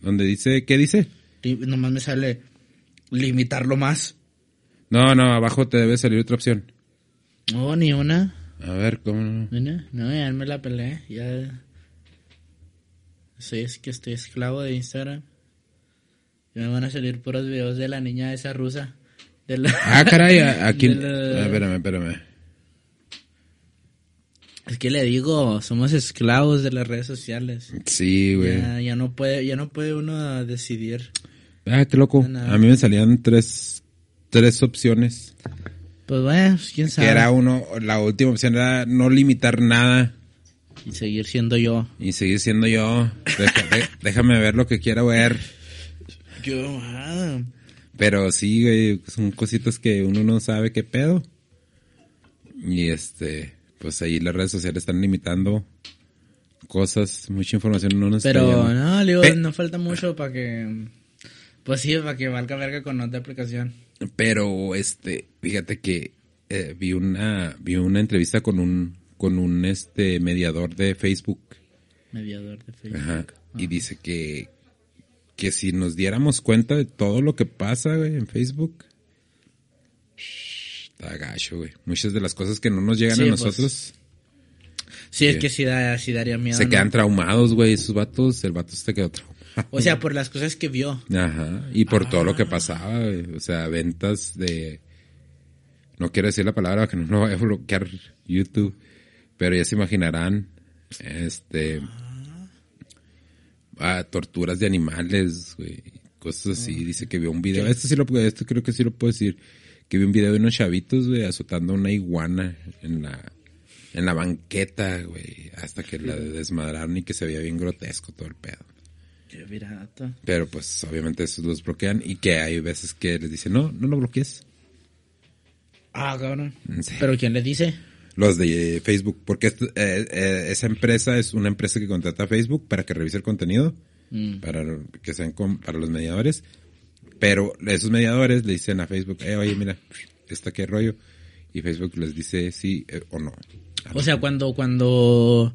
donde dice, ¿qué dice? nomás me sale limitarlo más. No, no, abajo te debe salir otra opción. No, ni una. A ver, ¿cómo no? No, ya me la peleé. Ya. Soy es que estoy esclavo de Instagram. Ya me van a salir puros videos de la niña esa rusa. De ah, caray, aquí. Ah, espérame, espérame. Es que le digo, somos esclavos de las redes sociales. Sí, güey. Ya, ya, no puede, ya no puede uno decidir. Ah, qué loco. A mí me salían tres, tres opciones. Pues bueno, pues, quién sabe. Que era uno, la última opción era no limitar nada. Y seguir siendo yo. Y seguir siendo yo. déjame ver lo que quiero ver. Qué Pero sí, güey, son cositas que uno no sabe qué pedo. Y este, pues ahí las redes sociales están limitando cosas, mucha información no nos Pero no, digo, no falta mucho para que, pues sí, para que valga verga con otra aplicación. Pero, este, fíjate que eh, vi una, vi una entrevista con un, con un, este, mediador de Facebook. Mediador de Facebook. Ajá. Y ah. dice que, que si nos diéramos cuenta de todo lo que pasa, güey, en Facebook. está gacho, güey. Muchas de las cosas que no nos llegan a pues. nosotros. sí, es que sí, da, sí daría miedo. Se quedan traumados, güey, esos vatos. El vato se quedó traumado. O sea, por las cosas que vio. Ajá. Y por todo lo que ah. pasaba, O sea, ventas de... No quiero decir la palabra que no lo vaya a bloquear YouTube. Pero ya se imaginarán. Este... Ah. torturas de animales, güey. cosas así. Dice que vio un video. Esto sí lo esto creo que sí lo puedo decir. Que vio un video de unos chavitos, güey, azotando una iguana en la, en la banqueta, güey. Hasta que la desmadraron y que se veía bien grotesco todo el pedo. Qué. Pero pues obviamente esos los bloquean y que hay veces que les dicen, no, no lo bloquees. Ah, cabrón. ¿Pero quién le dice? Los de Facebook, porque eh, eh, esa empresa es una empresa que contrata a Facebook para que revise el contenido, mm. para que sean para los mediadores, pero esos mediadores le dicen a Facebook, eh, oye, mira, está qué rollo, y Facebook les dice sí eh, o no. O sea, cuando, cuando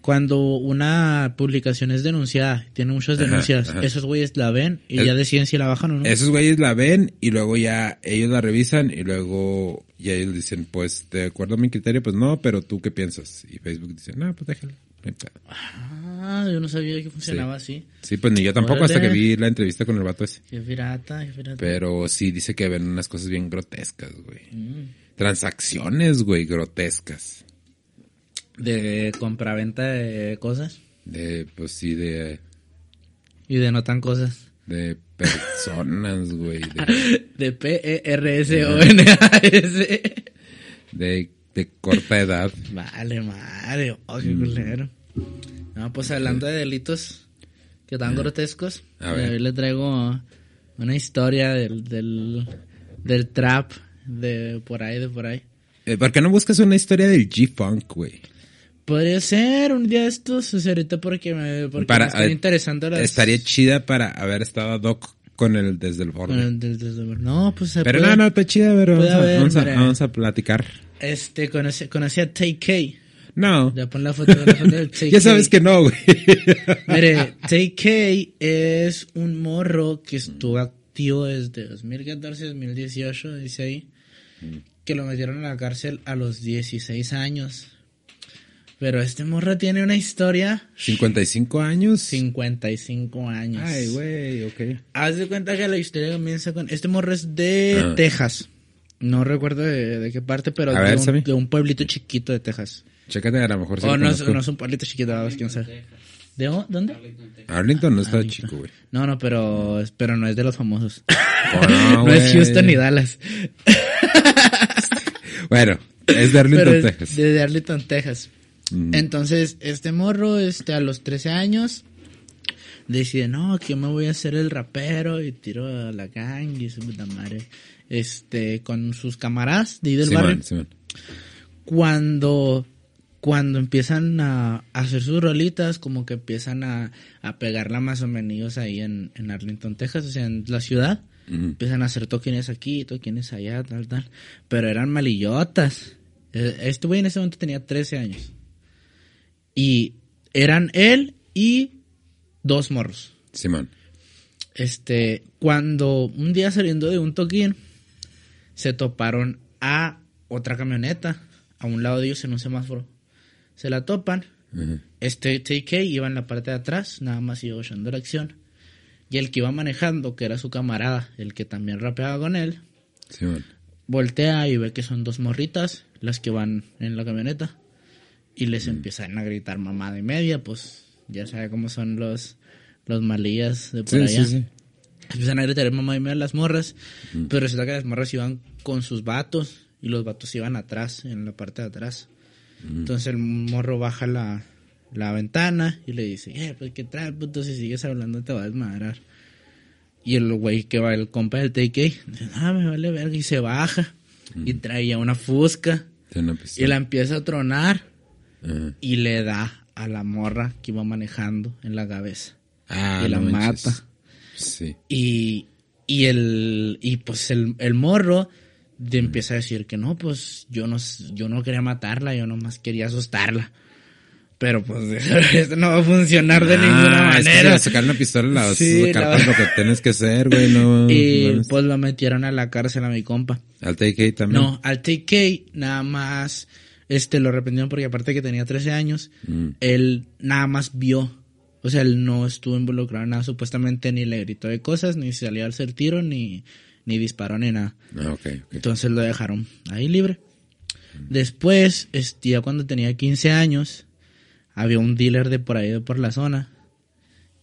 cuando una publicación es denunciada, tiene muchas denuncias, esos güeyes la ven y ya deciden si la bajan o no. Esos güeyes la ven y luego ya ellos la revisan y luego ya ellos dicen, pues de acuerdo a mi criterio, pues no, pero tú qué piensas. Y Facebook dice, no, pues déjalo. Ah, yo no sabía que funcionaba así. Sí, pues ni yo tampoco hasta que vi la entrevista con el vato ese. Qué pirata, qué pirata. Pero sí dice que ven unas cosas bien grotescas, güey. Mm. Transacciones, güey, grotescas. De compraventa de cosas. De, pues sí, de... Y de no tan cosas. De personas, güey. De, P-E-R-S-O-N-A-S. De, de corta edad. Vale, madre. Oh, qué mm. No, pues hablando de delitos que tan grotescos. A ver. Hoy le traigo una historia del, del, del trap de por ahí, de por ahí. Eh, ¿Por qué no buscas una historia del G-Funk, güey? Podría ser un día de estos, o sea, ahorita porque me, porque para, me están interesando las... Estaría chida para haber estado Doc con el desde el borde. No, pues Pero no, no, está chida, pero vamos, a, vamos, a, platicar. Este, conocí, conocí a Tay-K. No. Ya pon la foto, la foto del Tay-K. ya sabes que no, güey. Mire, Tay-K es un morro que estuvo activo desde 2014 2018, dice ahí. Mm. Que lo metieron a la cárcel a los 16 años pero este morro tiene una historia. ¿55 años? 55 años. Ay, güey, ok. Haz de cuenta que la historia comienza con. Este morro es de ah. Texas. No recuerdo de, qué parte, pero de, un, pueblito chiquito de Texas. Chécate, a lo mejor sí. Oh, no, no, es un pueblito chiquito, quién sabe. ¿De dónde? Arlington no está chico, güey. No, no, pero, pero no es de los famosos. Oh, no, no es Houston ni Dallas. bueno, es de Arlington, Texas. de Arlington, Texas. Entonces, este morro, este, a los 13 años, decide, no, que yo me voy a hacer el rapero y tiro a la gang y su puta madre. Este, con sus camaradas de ahí del barrio. Cuando, cuando empiezan a, hacer sus rolitas, como que empiezan a, a pegarla más o menos ahí en, en Arlington, Texas, o sea, en la ciudad. Empiezan a hacer toquines aquí, toquines allá, tal, tal. Pero eran malillotas. E, este güey en ese momento tenía 13 años. Y eran él y dos morros. Simón. Este, cuando un día saliendo de un toquín, se toparon a otra camioneta, a un lado de ellos en un semáforo. Se la topan. Este TK iba en la parte de atrás, nada más iba oyendo la acción. Y el que iba manejando, que era su camarada, el que también rapeaba con él, voltea y ve que son dos morritas las que van en la camioneta y les empiezan a gritar mamada y media, pues ya sabe cómo son los, los malillas de por allá. Empiezan a gritar mamá y media las morras, pero resulta que las morras iban con sus vatos y los vatos iban atrás, en la parte de atrás. Entonces el morro baja la, la ventana y le dice, eh, pues qué trae, puto, si sigues hablando te va a desmadrar. Y el güey que va, el compa del TK, dice, ah, me vale verga, y se baja. Y traía una fusca. y la empieza a tronar y le da a la morra que iba manejando en la cabeza. Ah, y la mata. Sí. Y, y el, y pues el, el morro de empieza a decir que no, pues yo no, yo no quería matarla, yo nomás quería asustarla. Pero pues esto no va a funcionar de ninguna manera. Es sacar una pistola la sí, sacar lo que tienes que hacer, güey. No, y pues lo metieron a la cárcel a mi compa. ¿Al TK también? No, al TK nada más este lo arrepentieron porque aparte que tenía 13 años, mm. él nada más vio. O sea, él no estuvo involucrado en nada, supuestamente ni le gritó de cosas, ni salió a hacer tiro, ni, ni disparó, ni nada. Ah, Entonces lo dejaron ahí libre. Después, este, ya cuando tenía 15 años, había un dealer de por ahí, de por la zona,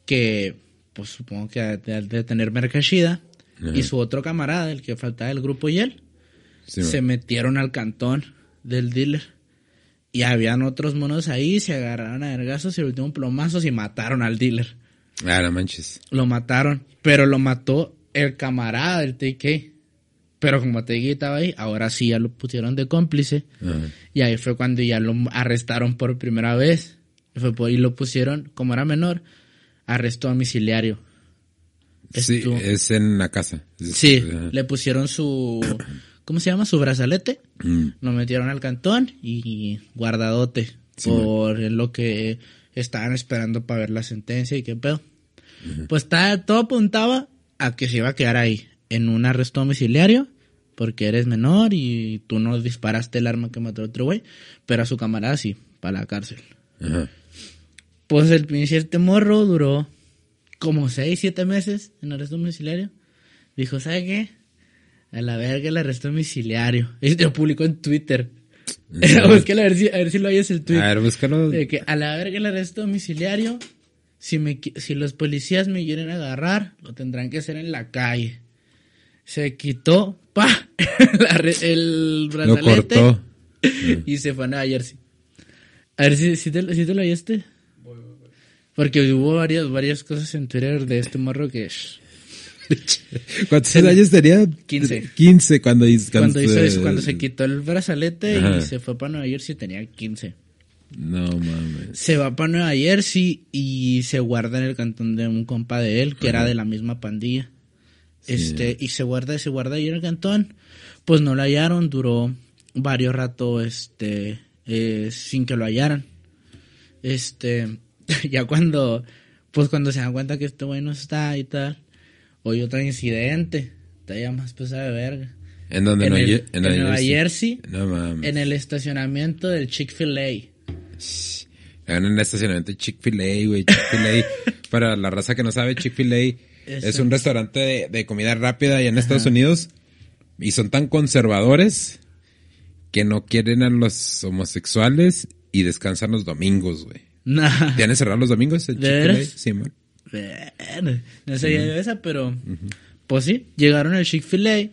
que pues supongo que de, de tener mercachida. Y su otro camarada, el que faltaba del grupo y él, se metieron al cantón del dealer. Y habían otros monos ahí, se agarraron a vergazos y el último plomazos y mataron al dealer. Ah, no manches. Lo mataron, pero lo mató el camarada del TK. Pero como TK estaba ahí, ahora sí ya lo pusieron de cómplice. Y ahí fue cuando ya lo arrestaron por primera vez. Y, fue por, y lo pusieron, como era menor, arresto domiciliario. Sí, es en la casa. Sí, le pusieron su, ¿cómo se llama? Su brazalete. Mm. Lo metieron al cantón y guardadote por lo que estaban esperando para ver la sentencia y qué pedo. Pues está, todo apuntaba a que se iba a quedar ahí, en un arresto domiciliario, porque eres menor y tú no disparaste el arma que mató a otro güey, pero a su camarada sí, para la cárcel. Pues el pinche este morro duró como seis, siete meses en arresto domiciliario. Dijo, ¿sabe qué? A la verga el arresto domiciliario. Y lo publicó en Twitter. búscalo a ver si, a ver si lo oyes el tweet. A ver, búscalo. De que a la verga el arresto domiciliario. Si, me, si los policías me quieren agarrar, lo tendrán que hacer en la calle. Se quitó, pa, el brazalete. Lo cortó. y se fue a Nueva Jersey. A ver si, si, te, si te lo oíste. Porque hubo varias, varias cosas en Twitter de este morro que... ¿Cuántos años tenía? 15. 15 cuando hizo, cuando, hizo eso, cuando se quitó el brazalete y se fue para Nueva Jersey tenía 15. No mames. Se va para Nueva Jersey y se guarda en el cantón de un compa de él que era de la misma pandilla. Este, y se guarda, se guarda ahí en el cantón. Pues no lo hallaron, duró varios ratos, este, eh, sin que lo hallaran. Este, ya cuando, pues cuando se dan cuenta que este güey no está y tal, hoy otro incidente, está ya más pesado de verga. ¿En donde En, no, el, en, en Nueva Jersey? No mames. en el estacionamiento del Chick-fil-A. En el estacionamiento de Chick-fil-A, güey. Chick-fil-A. Para la raza que no sabe, Chick-fil-A es un restaurante de, de comida rápida allá en Estados Unidos. Y son tan conservadores que no quieren a los homosexuales y descansan los domingos, güey. Nah. ¿Tienen cerrado los domingos el ¿De Chick-fil-A? veras? Sí, man. No sabía de esa, pero pues sí, llegaron al Chick-fil-A,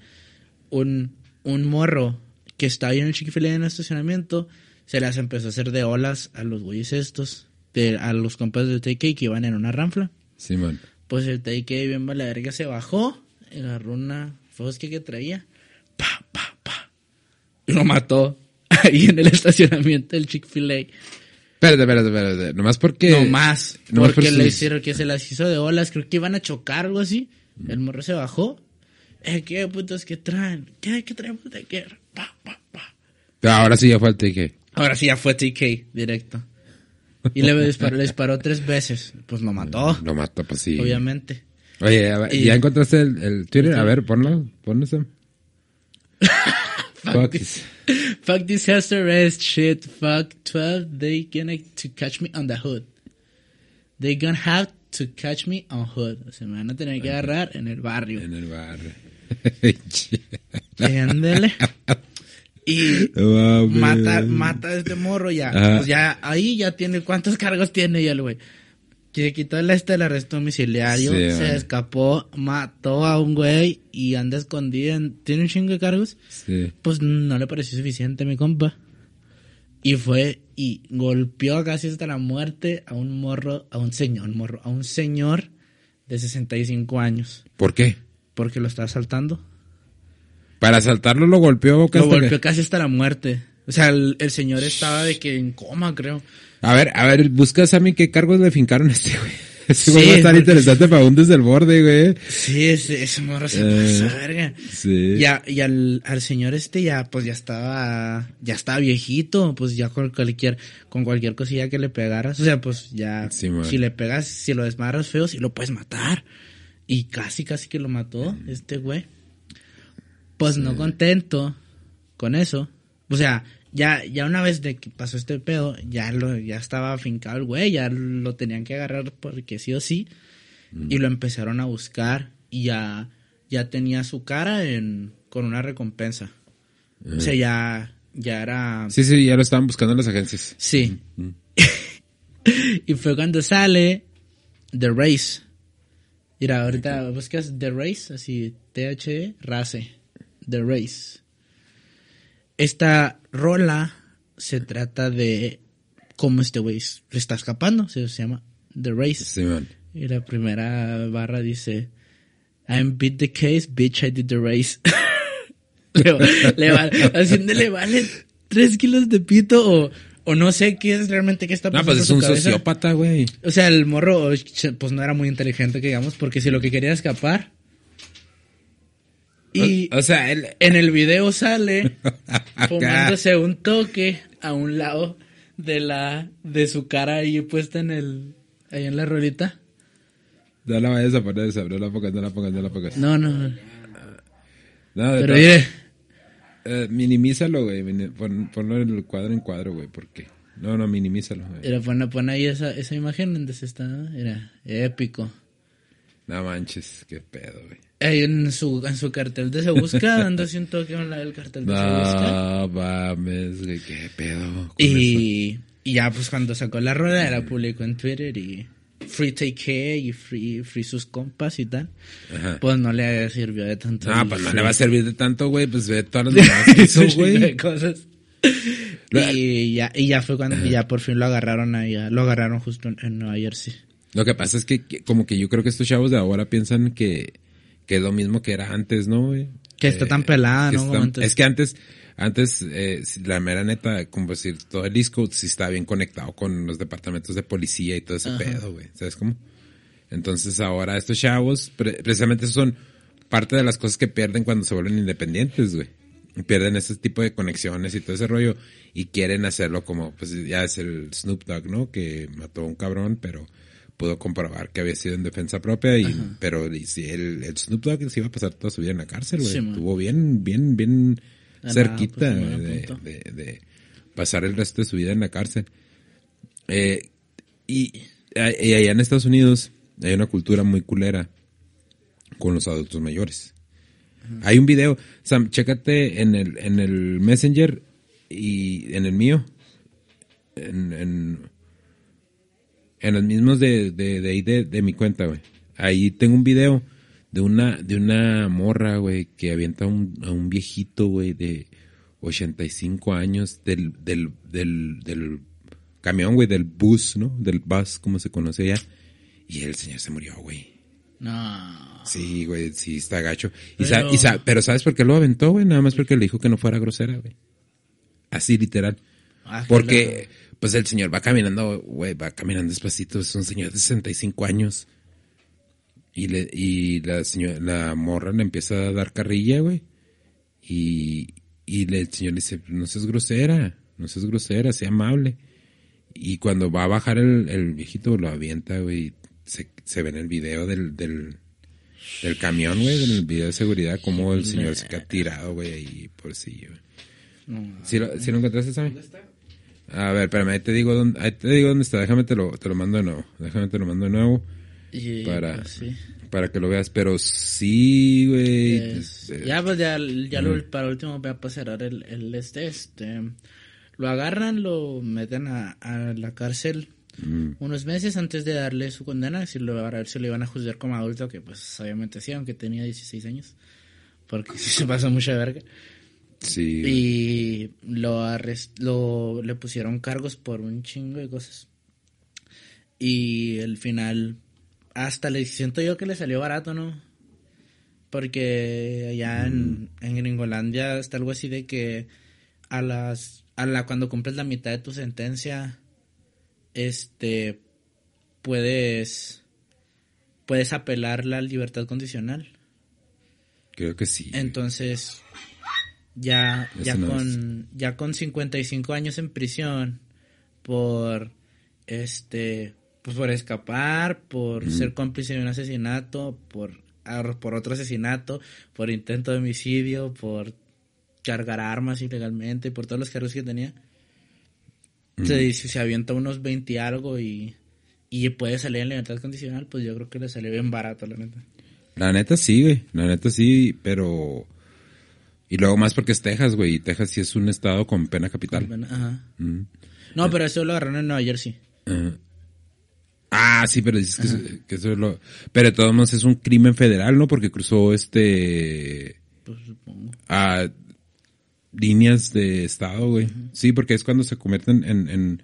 un, un morro que estaba ahí en el Chick-fil-A en el estacionamiento, se las empezó a hacer de olas a los güeyes estos, de, a los compas del TK que iban en una ranfla. Sí. Pues el TK bien vale verga se bajó, agarró una fosque que traía, pa, pa, pa, y lo mató ahí en el estacionamiento del Chick-fil-A. Espérate, espérate, espérate. Nomás porque... No más. nomás porque por le hicieron que se las hizo de olas. Creo que iban a chocar algo así. El morro se bajó. Eh, ¿qué putos que traen? ¿Qué, qué traen puta que? Pa, pa, pa. Ahora sí ya fue el TK. Ahora sí ya fue TK directo. Y le disparó, le disparó tres veces. Pues lo mató, Lo mató, pues sí. obviamente. Oye, ver, Y- ¿ya encontraste el, el Twitter? A ver, ponlo. Ponlo, Sam. Fuck. this. House arrest shit. Fuck 12. They gonna to catch me on the hood. They gonna have to catch me on hood. O sea, me van a tener que agarrar en el barrio. En el barrio. Ándale. Y mata, mata a este morro ya. Pues ya, ahí ya tiene, ¿cuántos cargos tiene ya el güey? Que quitó el este del arresto domiciliario, Sí, se man. escapó, mató a un güey y anda escondido. en- ¿Tiene un chingo de cargos? Sí. Pues no le pareció suficiente, mi compa. Y fue y golpeó casi hasta la muerte a un morro, a un señor, morro, a un señor de 65 años. ¿Por qué? Porque lo está asaltando. Para asaltarlo lo golpeó. Lo golpeó casi hasta la muerte. O sea, el, el señor estaba de que en coma, creo. A ver, a ver, busca Sammy qué cargos le fincaron a este güey. Ese Sí, güey va a estar interesante para un desde el borde, güey. Sí, ese, ese morro se Eh, pasó, verga. Sí. Ya, y al, al señor este ya, pues ya estaba, ya estaba viejito, pues ya con cualquier, con cualquier cosilla que le pegaras, o sea, pues ya, Sí, si le pegas, si lo desmadras feo, si lo puedes matar. Y casi, casi que lo mató este güey. Pues no contento con eso. O sea, ya, ya una vez de que pasó este pedo, ya lo, ya estaba afincado el güey, ya lo tenían que agarrar porque sí o sí. Y lo empezaron a buscar y ya, ya tenía su cara en, con una recompensa. O sea, ya, ya era... Sí, sí, ya lo estaban buscando en las agencias. Sí. y fue cuando sale The Race. Mira, ahorita buscas The Race, así, T-H-E, Race, The Race. Esta rola se trata de cómo este güey le está escapando, se, llama The Race. Sí. Y la primera barra dice, I'm beat the case, bitch, I did the race. le, le vale, haciéndole vale tres kilos de pito o, o no sé qué es realmente qué está No, pasando. pues es un cabeza. sociópata, güey. O sea, el morro pues no era muy inteligente, que digamos, porque si lo que quería escapar. Y O, o sea, él... en el video sale fumándose un toque a un lado de la de su cara ahí puesta en el ahí en la rolita. No la vayas a poner esa, no la pongas, no la pongas, no la pongas. No, no. No, de Pero mire, eh, minimízalo, güey. pon- ponlo en el cuadro en cuadro, güey, porque... No, no, minimízalo, güey. era pon, pon ahí esa, esa imagen donde se está, era épico. No manches, qué pedo, güey. En su, en su cartel de se busca, dándose un toque en la del cartel de se busca. No mames, güey, qué pedo. Y, y ya pues cuando sacó la rueda la publicó en Twitter y free take y free, free sus compas y tal. Ajá. Pues no le sirvió de tanto. No, el pues no le va a servir de tanto, güey. Pues ve todas las mamadas que hizo, ese chingo de güey. cosas. Y ya, y ya fue cuando ya por fin lo agarraron ahí, lo agarraron justo en, en Nueva Jersey. Lo que pasa es que, que como que yo creo que estos chavos de ahora piensan que, que es lo mismo que era antes, ¿no, güey? Que está tan pelada, ¿no? está- Como antes. Es que antes, antes, eh, la mera neta, como decir, todo el disco sí está bien conectado con los departamentos de policía y todo ese pedo, güey. ¿Sabes cómo? Entonces ahora estos chavos, pre- precisamente son parte de las cosas que pierden cuando se vuelven independientes, güey. Pierden ese tipo de conexiones y todo ese rollo y quieren hacerlo como, pues ya es el Snoop Dogg, ¿no? Que mató a un cabrón, pero pudo comprobar que había sido en defensa propia y, pero y si el, el Snoop Dogg se iba a pasar toda su vida en la cárcel, güey. Sí. Estuvo bien, bien, bien Ah, cerquita pues, buen de, de- de pasar el resto de su vida en la cárcel. Eh, y, y allá en Estados Unidos hay una cultura muy culera con los adultos mayores. Hay un video, Sam, chécate en el, en el Messenger y en el mío, en, en, en los mismos de, de, de ahí de, de mi cuenta, güey. Ahí tengo un video de una, de una morra, güey, que avienta a un, a un viejito, güey, de 85 años del, del, del, del camión, güey, del bus, ¿no? Del bus, como se conoce ya. Y el señor se murió, güey. No. Sí, güey, sí, está gacho. Y Pero- sa- y sa- pero ¿sabes por qué lo aventó, güey? Nada más porque le dijo que no fuera grosera, güey. Así, literal. Ah, Porque, pues el señor va caminando, güey, va caminando despacito. Es un señor de 65 años. Y, le, y la señora, la morra le empieza a dar carrilla, güey. Y, y le- el señor le dice, no seas grosera, no seas grosera, sea amable. Y cuando va a bajar el, el viejito, lo avienta, güey. Se, se ve en el video del, del, del camión, güey, en el video de seguridad, como el señor se queda tirado, güey, ahí por sí, güey. No. ¿Sí lo, sí lo encontraste, Sammy? A ver, espérame, ahí te digo dónde, ahí te digo dónde está, déjame te lo, te lo mando de nuevo, déjame te lo mando de nuevo Y, para, pues, sí. para que lo veas, pero sí, güey. Es- eh, ya pues ya, ya lo, para último voy a pasar el, el este, este lo agarran lo meten a, a la cárcel unos meses antes de darle su condena si lo, a ver si lo iban a juzgar como adulto que pues obviamente sí aunque tenía 16 años porque se pasó mucha verga sí, y lo, arrest, lo le pusieron cargos por un chingo de cosas. Y el final hasta le siento yo que le salió barato no porque allá en, en Gringolandia está algo así de que a las a la cuando cumples la mitad de tu sentencia este puedes puedes apelar la libertad condicional. Creo que sí. entonces ya ya no con ya con 55 años en prisión por este pues por escapar, por ser cómplice de un asesinato, por ar- por otro asesinato, por intento de homicidio, por cargar armas ilegalmente, por todos los cargos que tenía. Se dice, se avienta unos 20 y algo y y puede salir en libertad condicional, pues yo creo que le salió bien barato, la neta. La neta sí, güey, la neta sí, pero... Y luego más porque es Texas, güey, y Texas sí es un estado con pena capital. Ajá. Mm. No, pero eso lo agarraron en Nueva Jersey. Ajá. Ah, sí, pero dices que, que, eso es lo... Pero de todos modos es un crimen federal, ¿no? Porque cruzó este... Pues supongo. A líneas de estado, güey. Sí, porque es cuando se convierten en, en,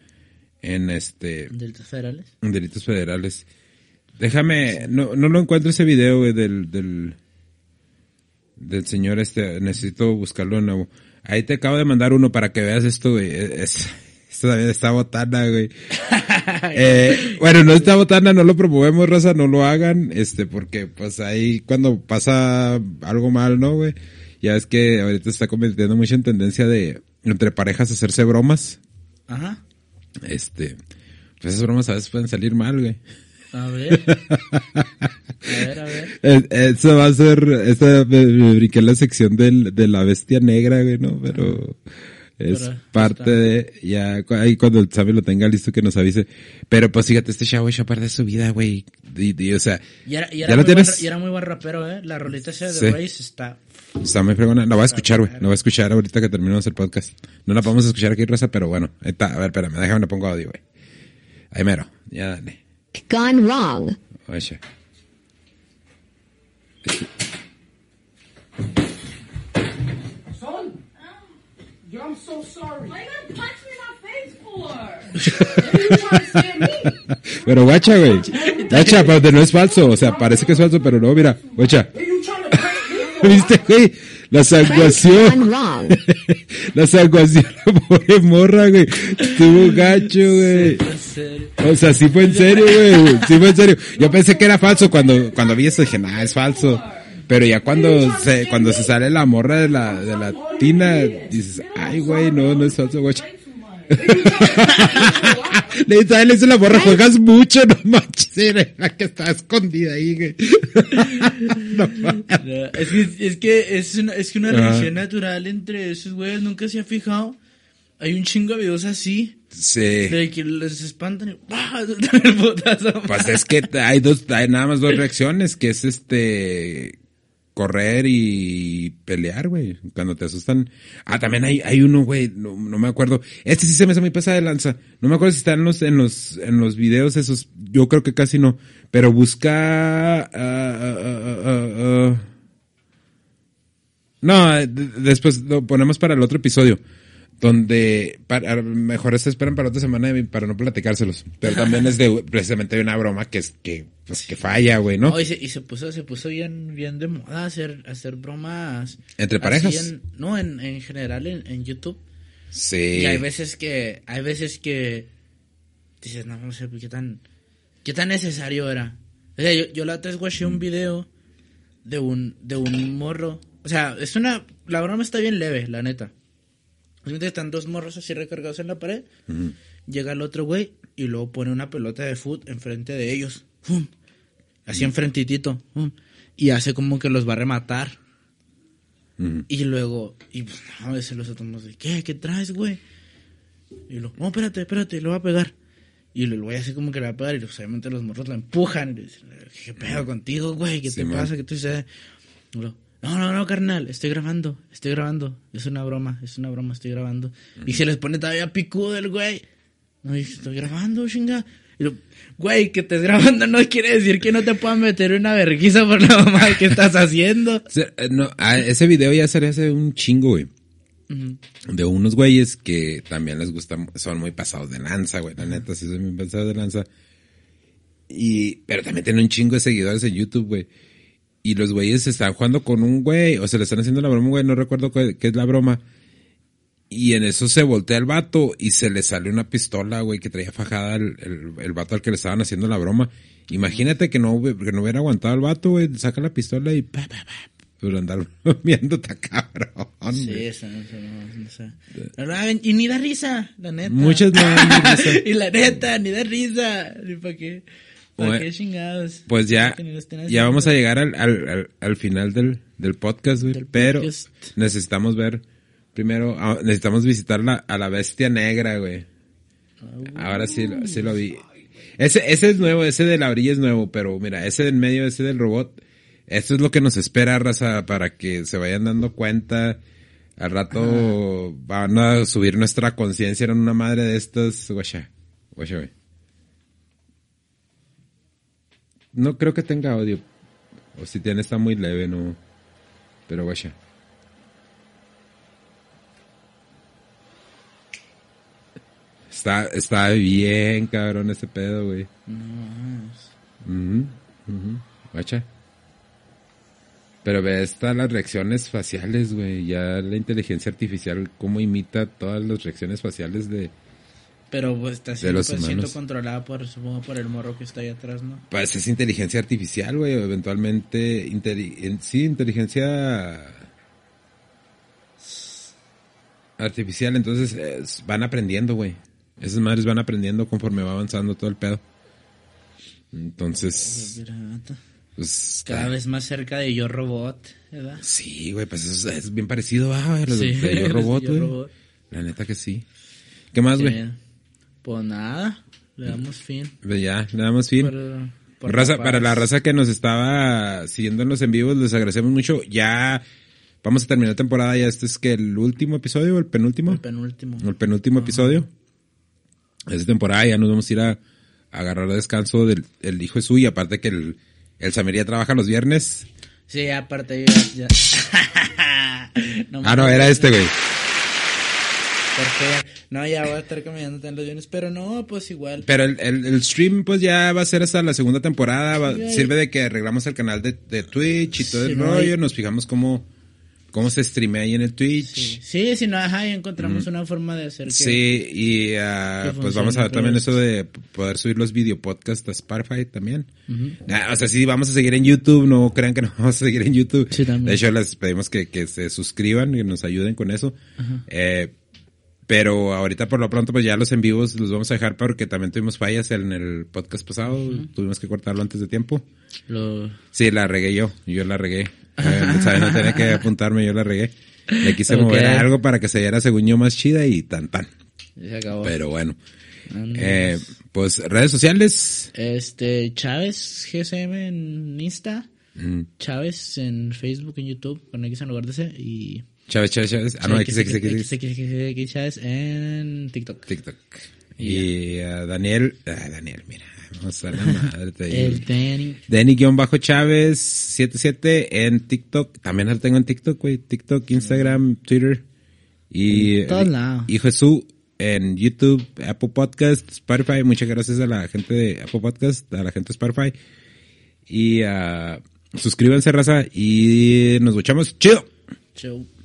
en este... ¿Delitos federales? En delitos federales. Déjame, no, no lo encuentro ese video, güey, del, del, del señor este, necesito buscarlo de nuevo. Ahí te acabo de mandar uno para que veas esto, güey. Es, esto también está botana, güey. eh, bueno, no está botana, no lo promovemos, raza, no lo hagan, este, porque pues ahí cuando pasa algo mal, ¿no, güey? Ya es que ahorita está convirtiendo mucho en tendencia de entre parejas hacerse bromas. Ajá. Este, pues esas bromas a veces pueden salir mal, güey. A ver. A ver, a ver. Eso va a ser, esta me, me brinqué la sección del, de la bestia negra, güey, ¿no? Pero es Pero, parte está. de, ya, ahí cuando el Sammy lo tenga listo que nos avise. Pero pues fíjate, este chavo hecho parte de su vida, güey. Y, y, o sea, Y era, y ¿Ya era, lo muy buen, tienes? y era muy buen rapero, ¿eh? La rolita esa de Sí. Race está... está muy fregona. La voy a escuchar, güey. La voy a escuchar ahorita que terminemos el podcast. No la podemos escuchar aquí, Rosa, pero bueno. Ahí está. A ver, espérame, déjame, le pongo audio, güey. Ahí mero. Ya dale. Gone wrong. Oh, Oye. Son, yo, I'm so sorry. Why you gonna punch me in my face for? Maybe you trying to scare me. Pero guacha, güey. Guacha, pero no es falso. O sea, parece que es falso, pero no, mira. Guacha. Maybe you trying to prank me. ¿Viste, güey? La wrong. La sanguación, la pobre morra, güey. Estuvo gacho, güey. O sea, sí fue en serio, güey. Sí fue en serio. Yo pensé que era falso cuando, cuando vi eso dije, nah, es falso. Pero ya cuando se, cuando se sale la morra de la, de la tina, dices, ay, güey, no, no es falso, güey. Le dice, a él es la morra, juegas mucho, no manches, era la que estaba escondida ahí, güey. no es que, es que es una, es que una relación natural entre esos güeyes nunca se ha fijado. Hay un chingo de videos así, Sí. de que les espantan y ¡pah! el. Pues es que hay dos, hay nada más dos reacciones, que es este correr y pelear, güey. Cuando te asustan. Ah, también hay, hay uno, güey, no, no me acuerdo. Este sí se me hace muy pesada de lanza. No me acuerdo si está en los, en los, en los videos esos. Yo creo que casi no. Pero busca, ah, ah, ah. No, eh, de- después lo ponemos para el otro episodio. Donde, para, a lo mejor se esperan para otra semana para no platicárselos. Pero también es de, precisamente de una broma que es, que, pues, que falla, güey, ¿no? No, y, se, y se puso, se puso bien, bien de moda hacer, hacer bromas. ¿Entre parejas? en- no, en, en general en, en YouTube. Sí. Y hay veces que, hay veces que dices, no, no sé, qué tan, qué tan necesario era. O sea, yo, yo la otra vez watché un video de un, de un morro. O sea, es una, la broma está bien leve, la neta. Están dos morros así recargados en la pared. Llega el otro güey y luego pone una pelota de fútbol enfrente de ellos. ¡Fum! Así enfrentitito. ¡Fum! Y hace como que los va a rematar. Y luego, y pues, a veces los otros de, ¿qué? ¿Qué traes, güey? Y lo, no, espérate, espérate, lo va a pegar. Y el güey así como que le va a pegar y pues, obviamente los morros lo empujan. Y le dicen, ¿qué pedo contigo, güey? ¿Qué Sí, te man. pasa? ¿Qué tú dices? Y no, no, no, carnal, estoy grabando, estoy grabando. Es una broma, es una broma, estoy grabando. Y se les pone todavía picudo el güey. No, y estoy grabando, chinga. Y lo, güey, que estés grabando no quiere decir que no te puedan meter una vergüenza por la mamá que estás haciendo. Eh, no, ah, ese video ya salió hace un chingo, güey. De unos güeyes que también les gusta, son muy pasados de lanza, güey. La neta, sí son muy pasados de lanza. Y, pero también tienen un chingo de seguidores en YouTube, güey. Y los güeyes están jugando con un güey, o se le están haciendo la broma, güey, no recuerdo qué, qué es la broma. Y en eso se voltea el vato y se le sale una pistola, güey, que traía fajada el, el, el vato al que le estaban haciendo la broma. Imagínate que no, que no hubiera aguantado el vato, güey, saca la pistola y pa, pa, pa, por andar viéndote cabrón. Sí, eso, eso hagan, y ni da risa, la neta. Muchas no dan ni risa. y la neta, ni da risa. Ni para qué. ¿Para Bueno, qué chingados? Pues ya, ya vamos a llegar al, al, al, al final del, del podcast, güey. Del Pero podcast. necesitamos ver, primero, ah, necesitamos visitar la, a la bestia negra, güey. Ahora sí, lo- sí lo vi. Ese, ese es nuevo, ese de la orilla es nuevo, pero mira, ese del medio, ese del robot, esto es lo que nos espera, raza, para que se vayan dando cuenta. Al rato van a subir nuestra conciencia en una madre de estas, guacha, guacha, güey. No creo que tenga audio. O si tiene, está muy leve, no. Pero guacha. Está, está bien, cabrón, ese pedo, güey. Ujú, ujú. Guacha. Pero ve, están las reacciones faciales, güey. Ya la inteligencia artificial, cómo imita todas las reacciones faciales de... Pero pues está siendo, pues, siendo controlada por, supongo, por el morro que está ahí atrás, ¿no? Pues es inteligencia artificial, güey. Eventualmente, inteli- sí, inteligencia artificial. Entonces, es- van aprendiendo, güey. Esas madres van aprendiendo conforme va avanzando todo el pedo. Entonces, pues... está- Cada vez más cerca de Yo Robot, ¿verdad? Sí, güey, pues eso es, es bien parecido, ah, a lo Sí, de Yo Robot, güey. La neta que sí. ¿Qué más, güey? Pues nada, le damos fin. Pues ya, le damos fin. Por- por Raza, la paz. para la raza que nos estaba siguiendo en los en vivos, les agradecemos mucho. Ya vamos a terminar temporada, ya este es que el último episodio el penúltimo. El penúltimo. El penúltimo episodio. Esta temporada ya nos vamos a ir a, a agarrar descanso del el hijo de su y aparte que el, el Samir ya trabaja los viernes. Sí, aparte yo ya... No Ah, no, era este, güey. Porque, no, ya voy a estar caminando en los viernes, pero no, pues igual. Pero el, el, el stream pues ya va a ser hasta la segunda temporada. va- Sí, sirve de que arreglamos el canal de, de Twitch y todo Sí, el rollo. y- Nos fijamos cómo, cómo se streamea ahí en el Twitch. Sí, sí, si no, ajá, y encontramos una forma de hacer que... Sí, y que pues vamos a ver también pero- eso de poder subir los videopodcasts a Spotify también. Ah, o sea, sí, vamos a seguir en YouTube, no crean que no vamos a seguir en YouTube. Sí, también. De hecho, les pedimos que, que se suscriban, que nos ayuden con eso. Eh, pero ahorita por lo pronto, pues ya los en vivos los vamos a dejar porque también tuvimos fallas en el podcast pasado, tuvimos que cortarlo antes de tiempo. Lo... Sí, la regué yo, yo la regué. Eh, ¿sabe? No tenía que apuntarme, yo la regué. Le quise mover algo para que se viera según yo más chida y tan tan. Se acabó. Pero bueno. Eh, pues redes sociales. Este, Chávez GSM en Insta, Mm, Chávez en Facebook, en YouTube, con X en lugar de C, y... Chávez, Chávez, Chávez. Ah, no, XXX. Chávez en TikTok. TikTok. Y a Daniel, ah, Daniel, mira, vamos a la madre. El Danny. Denny-Chávez 77 en TikTok. También lo tengo en TikTok, güey. TikTok, Instagram, Twitter. Y En todos lados. y Jesús en YouTube, Apple Podcast, Spotify. Muchas gracias a la gente de Apple Podcast, a la gente de Spotify. Y ah, suscríbanse, raza. Y nos escuchamos. Chido. Chau.